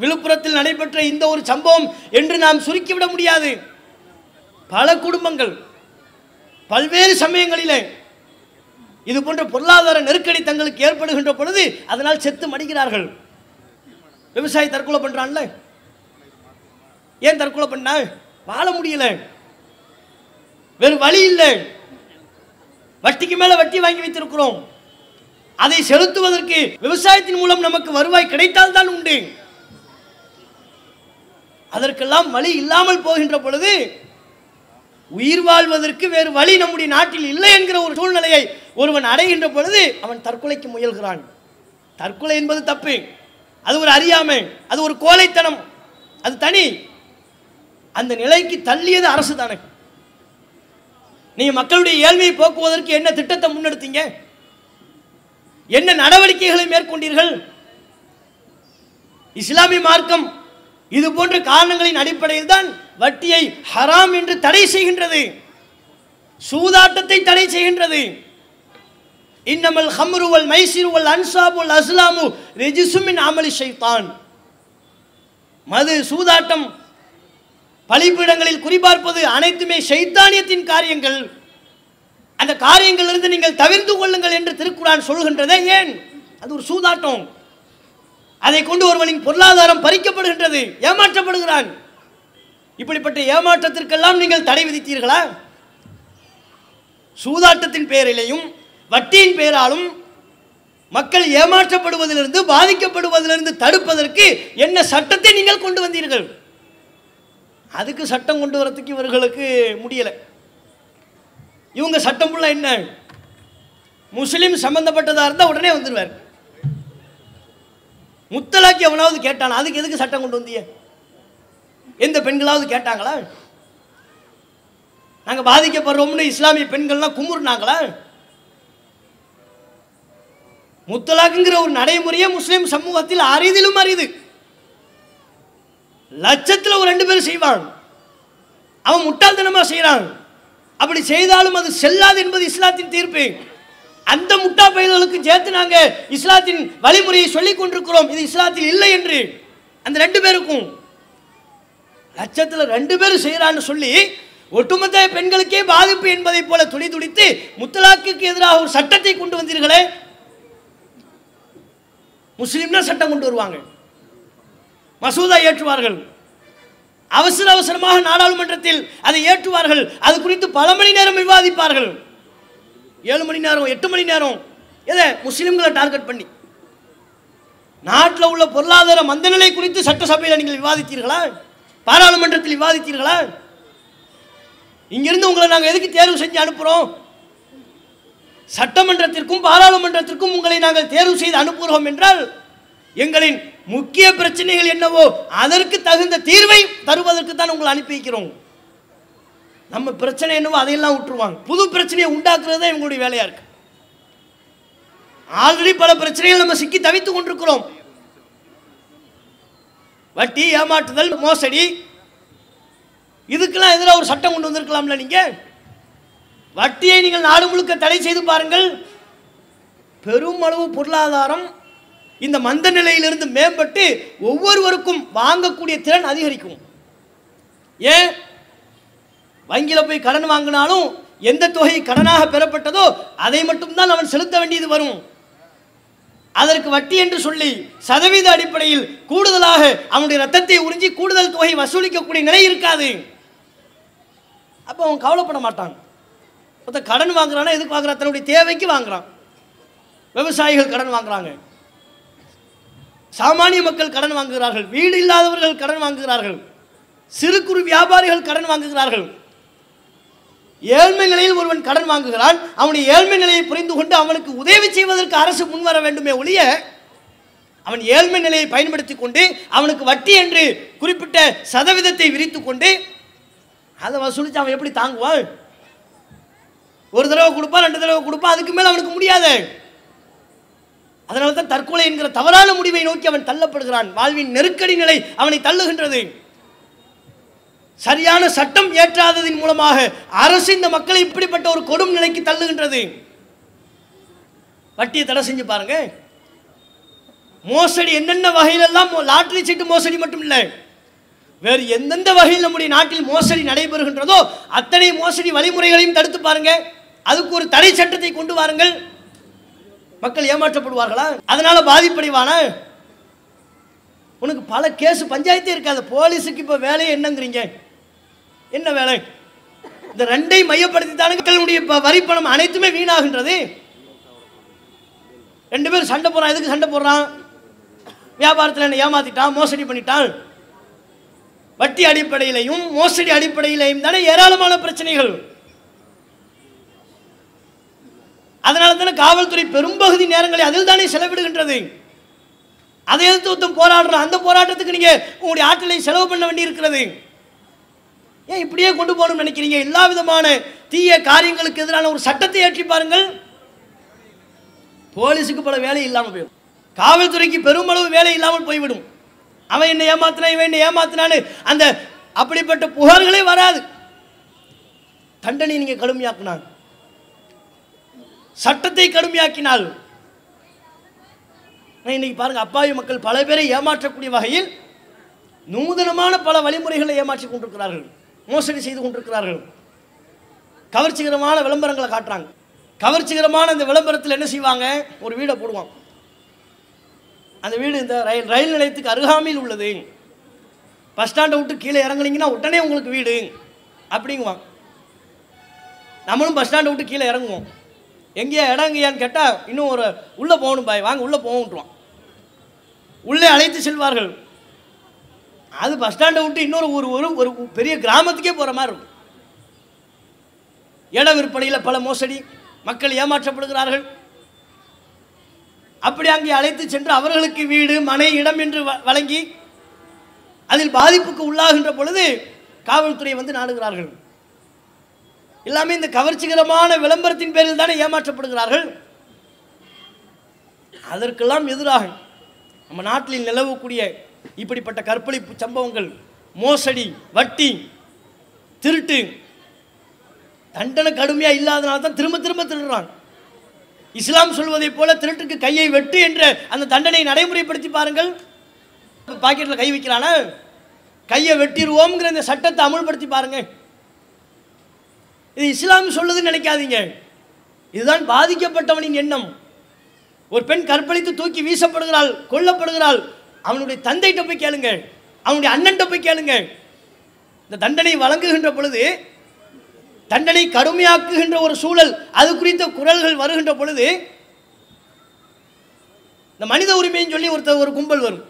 விழுப்புரத்தில் நடைபெற்ற இந்த ஒரு சம்பவம் என்று நாம் சுருக்கிவிட முடியாது. பல குடும்பங்கள் பல்வேறு சமயங்களிலே இது போன்ற பொருளாதார நெருக்கடி தங்களுக்கு ஏற்படுகின்ற பொழுது அதனால் செத்து மடிக்கிறார்கள் விவசாயி தற்கொலை பண்றான்ல. ஏன் தற்கொலை பண்ண? வாழ முடியல. வேறு வழி இல்லை. வட்டிக்கு மேல வட்டி வாங்கி வைத்திருக்கிறோம். அதை செலுத்துவதற்கு விவசாயத்தின் மூலம் நமக்கு வருவாய் கிடைத்தால் தான் உண்டு. அதற்கெல்லாம் வழி இல்லாமல் போகின்ற பொழுது உயிர் வாழ்வதற்கு வேறு வழி நம்முடைய நாட்டில் இல்லை என்கிற ஒரு சூழ்நிலையை ஒருவன் அடைகின்ற பொழுது அவன் தற்கொலைக்கு முயல்கிறான். தற்கொலை என்பது தப்பு. அது ஒரு அறியாமை. அது ஒரு கோழைத்தனம். அது தனி. அந்த நிலைக்கு தள்ளியது அரசு தானே நீங்க மக்களுடைய ஏழ்மையை போக்குவதற்கு என்ன திட்டத்தை முன்னெடுத்தீங்க? என்ன நடவடிக்கைகளை மேற்கொண்டீர்கள்? இஸ்லாமிய மார்க்கம் இது போன்ற காரணங்களின் அடிப்படையில் தான் வட்டியை ஹராம் என்று தடை செய்கின்றது. சூதாட்டத்தை தடை செய்கின்றது. இன்னமல் ஹம்ருவல் மைசிருவல் அன்சாபுல் அஸ்லாமு ரெஜிசுமின் அமலி ஷைத்தான். மது சூதாட்டம் பலிபீடங்களில் குறிபார்ப்பது அனைத்துமே சைத்தானியத்தின் காரியங்கள். அந்த காரியங்களிலிருந்து நீங்கள் தவிர்த்து கொள்ளுங்கள் என்று திருக்குறான் சொல்கின்றதே ஏன்? அது ஒரு சூதாட்டம். அதை கொண்டு ஒருவனின் பொருளாதாரம் பறிக்கப்படுகின்றது. ஏமாற்றப்படுகிறான். இப்படிப்பட்ட ஏமாற்றத்திற்கெல்லாம் நீங்கள் தடை விதித்தீர்களா? சூதாட்டத்தின் பெயரிலேயும் வட்டியின் பெயராலும் மக்கள் ஏமாற்றப்படுவதிலிருந்து பாதிக்கப்படுவதிலிருந்து தடுப்பதற்கு என்ன சட்டத்தை நீங்கள் கொண்டு வந்தீர்கள்? அதுக்கு சட்டம் கொண்டு வரதுக்கு இவர்களுக்கு முடியலை. இவங்க சட்டம் ஃபுல்லாக என்ன? முஸ்லீம் சம்பந்தப்பட்டதாக இருந்தால் உடனே வந்துடுவார் முத்தலாக்கு எவனாவது கேட்டானா அதுக்கு எதுக்கு சட்டம் கொண்டு வந்திய எந்த பெண்களாவது கேட்டாங்களா? நாங்கள் பாதிக்கப்படுறோம்னு இஸ்லாமிய பெண்கள்லாம் குமுறுனாங்களா? முத்தலாக்குங்கிற ஒரு நடைமுறையே முஸ்லீம் சமூகத்தில் அரிதிலும் அறிது லட்சத்தில் ஒரு ரெண்டு பேரும் செய்வான் அவன் முட்டாள்தனமாக செய்கிறான் அப்படி செய்தாலும் அது செல்லாது என்பது இஸ்லாத்தின் தீர்ப்பு. அந்த முட்டா பயல்களுக்கு சேர்த்து நாங்கள் இஸ்லாத்தின் வழிமுறையை சொல்லிக் கொண்டிருக்கிறோம். இது இஸ்லாத்தில் இல்லை என்று. அந்த ரெண்டு பேருக்கும். லட்சத்தில் ரெண்டு பேரும் செய்கிறான்னு சொல்லி ஒட்டுமொத்த பெண்களுக்கே பாதிப்பு என்பதை போல துடி துடித்து முத்தலாக்குக்கு எதிராக ஒரு சட்டத்தை கொண்டு வந்தீர்களே. முஸ்லீம்னா சட்டம் கொண்டு வருவாங்க. மசூதா ஏற்றுவார்கள். அவசர அவசரமாக நாடாளுமன்றத்தில் அதை ஏற்றுவார்கள். அது குறித்து பல மணி நேரம் விவாதிப்பார்கள். ஏழு மணி நேரம் எட்டு மணி நேரம் எதை? முஸ்லிம்களை டார்கெட் பண்ணி. நாட்டில் உள்ள பொருளாதார மந்தநிலை குறித்து சட்டசபையில் நீங்கள் விவாதித்தீர்களா? பாராளுமன்றத்தில் விவாதித்தீர்களா? இங்கிருந்து உங்களை நாங்கள் எதுக்கு தேர்வு செஞ்சு அனுப்புகிறோம் சட்டமன்றத்திற்கும் பாராளுமன்றத்திற்கும் உங்களை நாங்கள் தேர்வு செய்து அனுப்புகிறோம் என்றால் எங்களின் முக்கிய பிரச்சனைகள் என்னவோ அதற்கு தகுந்த தீர்வை தருவதற்கு தான் உங்களை அனுப்பி வைக்கிறோம். நம்ம பிரச்சனை என்னவோ அதையெல்லாம் விட்டுருவாங்க. புது பிரச்சனையை உண்டாக்குறது தான் இவங்களுடைய வேலையா இருக்கு. ஆல்ரெடி பல பிரச்சனைகள் நம்ம சிக்கி தவித்துக் கொண்டிருக்கிறோம். வட்டி ஏமாற்றுதல் மோசடி. இதுக்கெல்லாம் எதிராக ஒரு சட்டம் கொண்டு வந்திருக்கலாம்ல நீங்க? வட்டியை நீங்கள் நாடு முழுக்க தடை செய்து பாருங்கள். பெருமளவு பொருளாதாரம் இந்த மந்த நிலையிலிருந்து மேம்பட்டு ஒவ்வொருவருக்கும் வாங்கக்கூடிய திறன் அதிகரிக்கும். ஏன்? வங்கியில் போய் கடன் வாங்கினாலும் எந்த தொகை கடனாக பெறப்பட்டதோ அதை மட்டும்தான் அவன் செலுத்த வேண்டியது வரும். அதற்கு வட்டி என்று சொல்லி சதவீத அடிப்படையில் கூடுதலாக அவனுடைய ரத்தத்தை உறிஞ்சி கூடுதல் தொகை வசூலிக்கக்கூடிய நிலை இருக்காது. அப்போ அவன் கவலைப்பட மாட்டான். மொத்தம் கடன் வாங்குறானா எதுக்கு வாங்குறான்? தன்னுடைய தேவைக்கு வாங்குறான். விவசாயிகள் கடன் வாங்குறாங்க. சாமானிய மக்கள் கடன் வாங்குகிறார்கள் வீடு இல்லாதவர்கள் கடன் வாங்குகிறார்கள் சிறு குறு வியாபாரிகள் கடன் வாங்குகிறார்கள். ஏழ்மை நிலையில் ஒருவன் கடன் வாங்குகிறான் அவனுடைய ஏழ்மை நிலையை புரிந்து கொண்டு அவனுக்கு உதவி செய்வதற்கு அரசு முன்வர வேண்டுமே ஒழிய அவன் ஏழ்மை நிலையை பயன்படுத்தி கொண்டு அவனுக்கு வட்டி என்று குறிப்பிட்ட சதவீதத்தை விரித்து கொண்டு அதை வசூலித்து அவன் எப்படி தாங்குவாள்? ஒரு தடவை கொடுப்பான் ரெண்டு தடவை கொடுப்பான் அதுக்கு மேலே அவனுக்கு முடியாது. அதனால தான் தற்கொலை என்கிற தவறான முடிவை நோக்கி அவன் தள்ளப்படுகிறான். வாழ்வின் நெருக்கடி நிலை அவனை தள்ளுகின்றது. சரியான சட்டம் ஏற்றாததின் மூலமாக அரசு இந்த மக்களை இப்படிப்பட்ட ஒரு கொடும் நிலைக்கு தள்ளுகின்றது. வட்டியை தடை செஞ்சு பாருங்க. மோசடி என்னென்ன வகையிலெல்லாம் லாட்ரி லாட்டரி சீட்டு மோசடி மட்டும் இல்லை. வேறு எந்தெந்த வகையில் நம்முடைய நாட்டில் மோசடி நடைபெறுகின்றதோ அத்தனை மோசடி வழிமுறைகளையும் தடுத்து பாருங்க. அதுக்கு ஒரு தடை சட்டத்தை கொண்டு வாருங்கள். மக்கள் ஏமாற்றப்படுவார்களா? அதனால பாதிப்படைவானா? உனக்கு பல கேஸ் பஞ்சாயத்தே இருக்காது. போலீஸுக்கு இப்போ வேலையை என்னங்கிறீங்க. என்ன வேலை? இந்த ரெண்டை மையப்படுத்தி தானே மக்களுடைய வரி பணம் அனைத்துமே வீணாகின்றது. ரெண்டு பேரும் சண்டை போடுறான். எதுக்கு சண்டை போடுறான்? வியாபாரத்தில் என்ன ஏமாத்திட்டான் மோசடி பண்ணிட்டான். வட்டி அடிப்படையிலையும் மோசடி அடிப்படையிலையும் தானே ஏராளமான பிரச்சனைகள். அதனால தானே காவல்துறை பெரும்பகுதி நேரங்களை அதில் தானே செலவிடுகின்றது? அதை எதிர்த்து ஒருத்தன் போராடுறான் அந்த போராட்டத்துக்கு நீங்க உங்களுடைய ஆற்றலை செலவு பண்ண வேண்டி இருக்கிறது ஏன் இப்படியே கொண்டு போகணும்னு நினைக்கிறீங்க? எல்லா விதமான தீய காரியங்களுக்கு எதிரான ஒரு சட்டத்தை ஏற்றி பாருங்கள். போலீஸுக்கு பல வேலை இல்லாமல் போயிடும். காவல்துறைக்கு பெருமளவு வேலை இல்லாமல் போய்விடும். அவன் என்ன ஏமாத்தினா இவன் என்ன ஏமாத்தினான்னு அந்த அப்படிப்பட்ட புகார்களே வராது. தண்டனை நீங்க கடுமையாக்குனாங்க. சட்டத்தை கடுமையாக்கினால் இன்னைக்கு பாருங்க அப்பாவி மக்கள் பல பேரை ஏமாற்றக்கூடிய வகையில் நூதனமான பல வழிமுறைகளை ஏமாற்றி கொண்டிருக்கிறார்கள். மோசடி செய்து கொண்டிருக்கிறார்கள். கவர்ச்சிகரமான விளம்பரங்களை காட்டுறாங்க. கவர்ச்சிகரமான அந்த விளம்பரத்தில் என்ன செய்வாங்க? ஒரு வீடை போடுவான். அந்த வீடு இந்த ரயில் ரயில் நிலையத்துக்கு அருகாமையில் உள்ளது. பஸ் ஸ்டாண்டை விட்டு கீழே இறங்குனீங்கன்னா உடனே உங்களுக்கு வீடு. அப்படிங்குவான். நம்மளும் பஸ் ஸ்டாண்டை விட்டு கீழே இறங்குவோம். எங்கேயா இடங்கயான்னு கேட்டால் இன்னும் ஒரு உள்ளே போகணும் பாய். வாங்க உள்ளே போகணுன்றான் உள்ளே அழைத்து செல்வார்கள். அது பஸ் ஸ்டாண்டை விட்டு இன்னொரு ஒரு ஒரு ஒரு பெரிய கிராமத்துக்கே போகிற மாதிரி இருக்கும். இட விற்பனையில் பல மோசடி மக்கள் ஏமாற்றப்படுகிறார்கள். அப்படி அங்கே அழைத்து சென்று அவர்களுக்கு வீடு மனை இடம் என்று வ- வழங்கி அதில் பாதிப்புக்கு உள்ளாகின்ற பொழுது காவல்துறை வந்து நாடுகிறார்கள். எல்லாமே இந்த கவர்ச்சிகரமான விளம்பரத்தின் பேரில் தானே ஏமாற்றப்படுகிறார்கள்? அதற்கெல்லாம் எதிராக நம்ம நாட்டில் நிலவக்கூடிய இப்படிப்பட்ட கற்பழிப்பு சம்பவங்கள் மோசடி வட்டி திருட்டு தண்டனை கடுமையாக இல்லாதனால தான் திரும்ப திரும்ப திருடுறான் இஸ்லாம் சொல்வதைப் போல திருட்டுக்கு கையை வெட்டு என்ற அந்த தண்டனை நடைமுறைப்படுத்தி பாருங்கள். பாக்கெட்டில் கை வைக்கிறானா? கையை வெட்டிடுவோம்ங்கிற இந்த சட்டத்தை அமுல்படுத்தி பாருங்கள் இது இஸ்லாம் சொல்லுதுன்னு நினைக்காதீங்க. இதுதான் பாதிக்கப்பட்டவனின் எண்ணம். ஒரு பெண் கற்பழித்து தூக்கி வீசப்படுகிறாள் கொல்லப்படுகிறாள் அவனுடைய தந்தைகிட்ட போய் கேளுங்க அவனுடைய அண்ணன்கிட்ட போய் கேளுங்க இந்த தண்டனை வழங்குகின்ற பொழுது தண்டனை கடுமையாக்குகின்ற ஒரு சூழல் அது குறித்த குரல்கள் வருகின்ற பொழுது இந்த மனித உரிமைன்னு சொல்லி ஒருத்தர் ஒரு கும்பல் வரும்.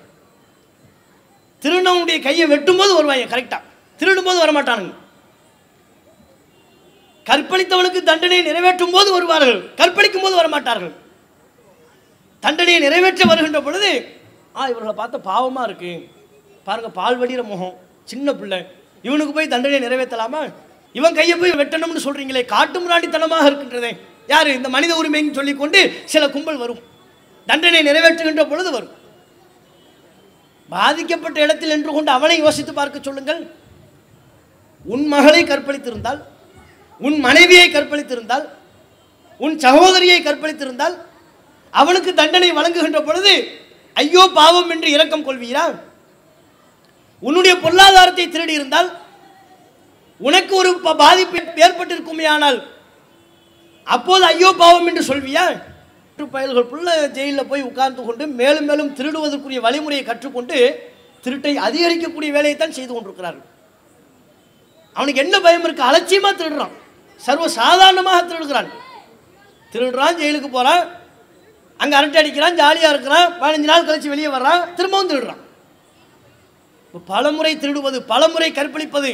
திருநவனுடைய கையை வெட்டும்போது வருவாங்க கரெக்டாக திருடும்போது வரமாட்டானுங்க. கற்பழித்தவனுக்கு தண்டனை நிறைவேற்றும் போது வருவார்கள். கற்பழிக்கும் போது வரமாட்டார்கள். தண்டனையை நிறைவேற்ற வருகின்ற பொழுது ஆ இவர்களை பார்த்த பாவமாக இருக்கு. பாருங்க பால் வடிகிற முகம். சின்ன பிள்ளை. இவனுக்கு போய் தண்டனையை நிறைவேற்றலாமா? இவன் கையை போய் வெட்டணும்னு சொல்கிறீங்களே காட்டு முராண்டித்தனமாக இருக்கின்றதே. யார்? இந்த மனித உரிமைன்னு சொல்லிக்கொண்டு சில கும்பல் வரும். தண்டனை நிறைவேற்றுகின்ற பொழுது வரும். பாதிக்கப்பட்ட இடத்தில் நின்று கொண்டு அவனை யோசித்து பார்க்க சொல்லுங்கள். உன் மகளை கற்பழித்திருந்தால் உன் மனைவியை கற்பழித்திருந்தால் உன் சகோதரியை கற்பழித்திருந்தால் அவனுக்கு தண்டனை வழங்குகின்ற பொழுது ஐயோ பாவம் என்று இரக்கம் கொள்வீரா? உன்னுடைய பொருளாதாரத்தை திருடி இருந்தால் உனக்கு ஒரு ப- பாதிப்பு ஏற்பட்டிருக்குமே ஆனால் அப்போது ஐயோ பாவம் என்று சொல்வியா? பயல்கள் புள்ள ஜெயிலில் போய் உட்கார்ந்து கொண்டு மேலும் மேலும் திருடுவதற்குரிய வழிமுறையை கற்றுக்கொண்டு திருட்டை அதிகரிக்கக்கூடிய வேலையைத்தான் செய்து கொண்டிருக்கிறார்கள். அவனுக்கு என்ன பயம் இருக்கு? அலட்சியமாக திருடுறான். சர்வ சாதாரணமாக திருடுகிறான். திருடுறான் ஜெயிலுக்கு போகிறான் அங்கே அரட்டை அடிக்கிறான் ஜாலியாக இருக்கிறான் பதினஞ்சு நாள் கழிச்சு வெளியே வர்றான் திரும்பவும் திருடுறான். பலமுறை திருடுவது பலமுறை கற்பழிப்பது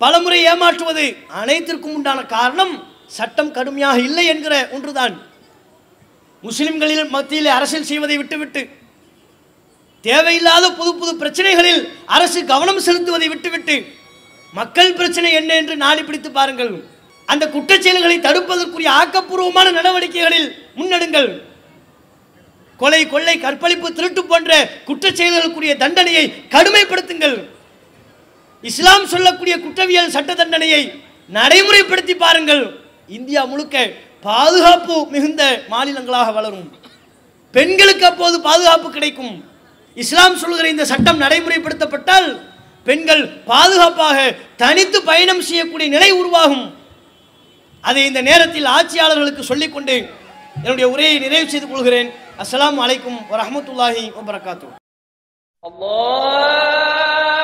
பலமுறை ஏமாற்றுவது அனைத்திற்கும் உண்டான காரணம் சட்டம் கடுமையாக இல்லை என்கிற ஒன்றுதான். முஸ்லிம்களில் மத்தியில் அரசியல் செய்வதை விட்டுவிட்டு தேவையில்லாத புது புது பிரச்சனைகளில் அரசு கவனம் செலுத்துவதை விட்டுவிட்டு மக்கள் பிரச்சனை என்ன என்று நாடி பிடித்து பாருங்கள். அந்த குற்றச் செயல்களை தடுப்பதற்குரிய ஆக்கப்பூர்வமான நடவடிக்கைகளில் முன்னெடுங்கள். கொலை கொள்ளை கற்பழிப்பு திருட்டு போன்ற குற்றச் செயல்களுக்குரிய தண்டனையை கடுமைப்படுத்துங்கள். இஸ்லாம் சொல்லக்கூடிய குற்றவியல் சட்ட தண்டனையை நடைமுறைப்படுத்தி பாருங்கள். இந்தியா முழுக்க பாதுகாப்பு மிகுந்த மாநிலங்களாக வளரும். பெண்களுக்கு அப்போது பாதுகாப்பு கிடைக்கும். இஸ்லாம் சொல்கிற இந்த சட்டம் நடைமுறைப்படுத்தப்பட்டால் பெண்கள் பாதுகாப்பாக தனித்து பயணம் செய்யக்கூடிய நிலை உருவாகும். அதை இந்த நேரத்தில் ஆட்சியாளர்களுக்கு சொல்லிக்கொண்டு என்னுடைய உரையை நிறைவு செய்து கொள்கிறேன். அஸ்லாம் வலைக்கும் வரமத்துல்லாஹி வபரகாத்து அல்லாஹ்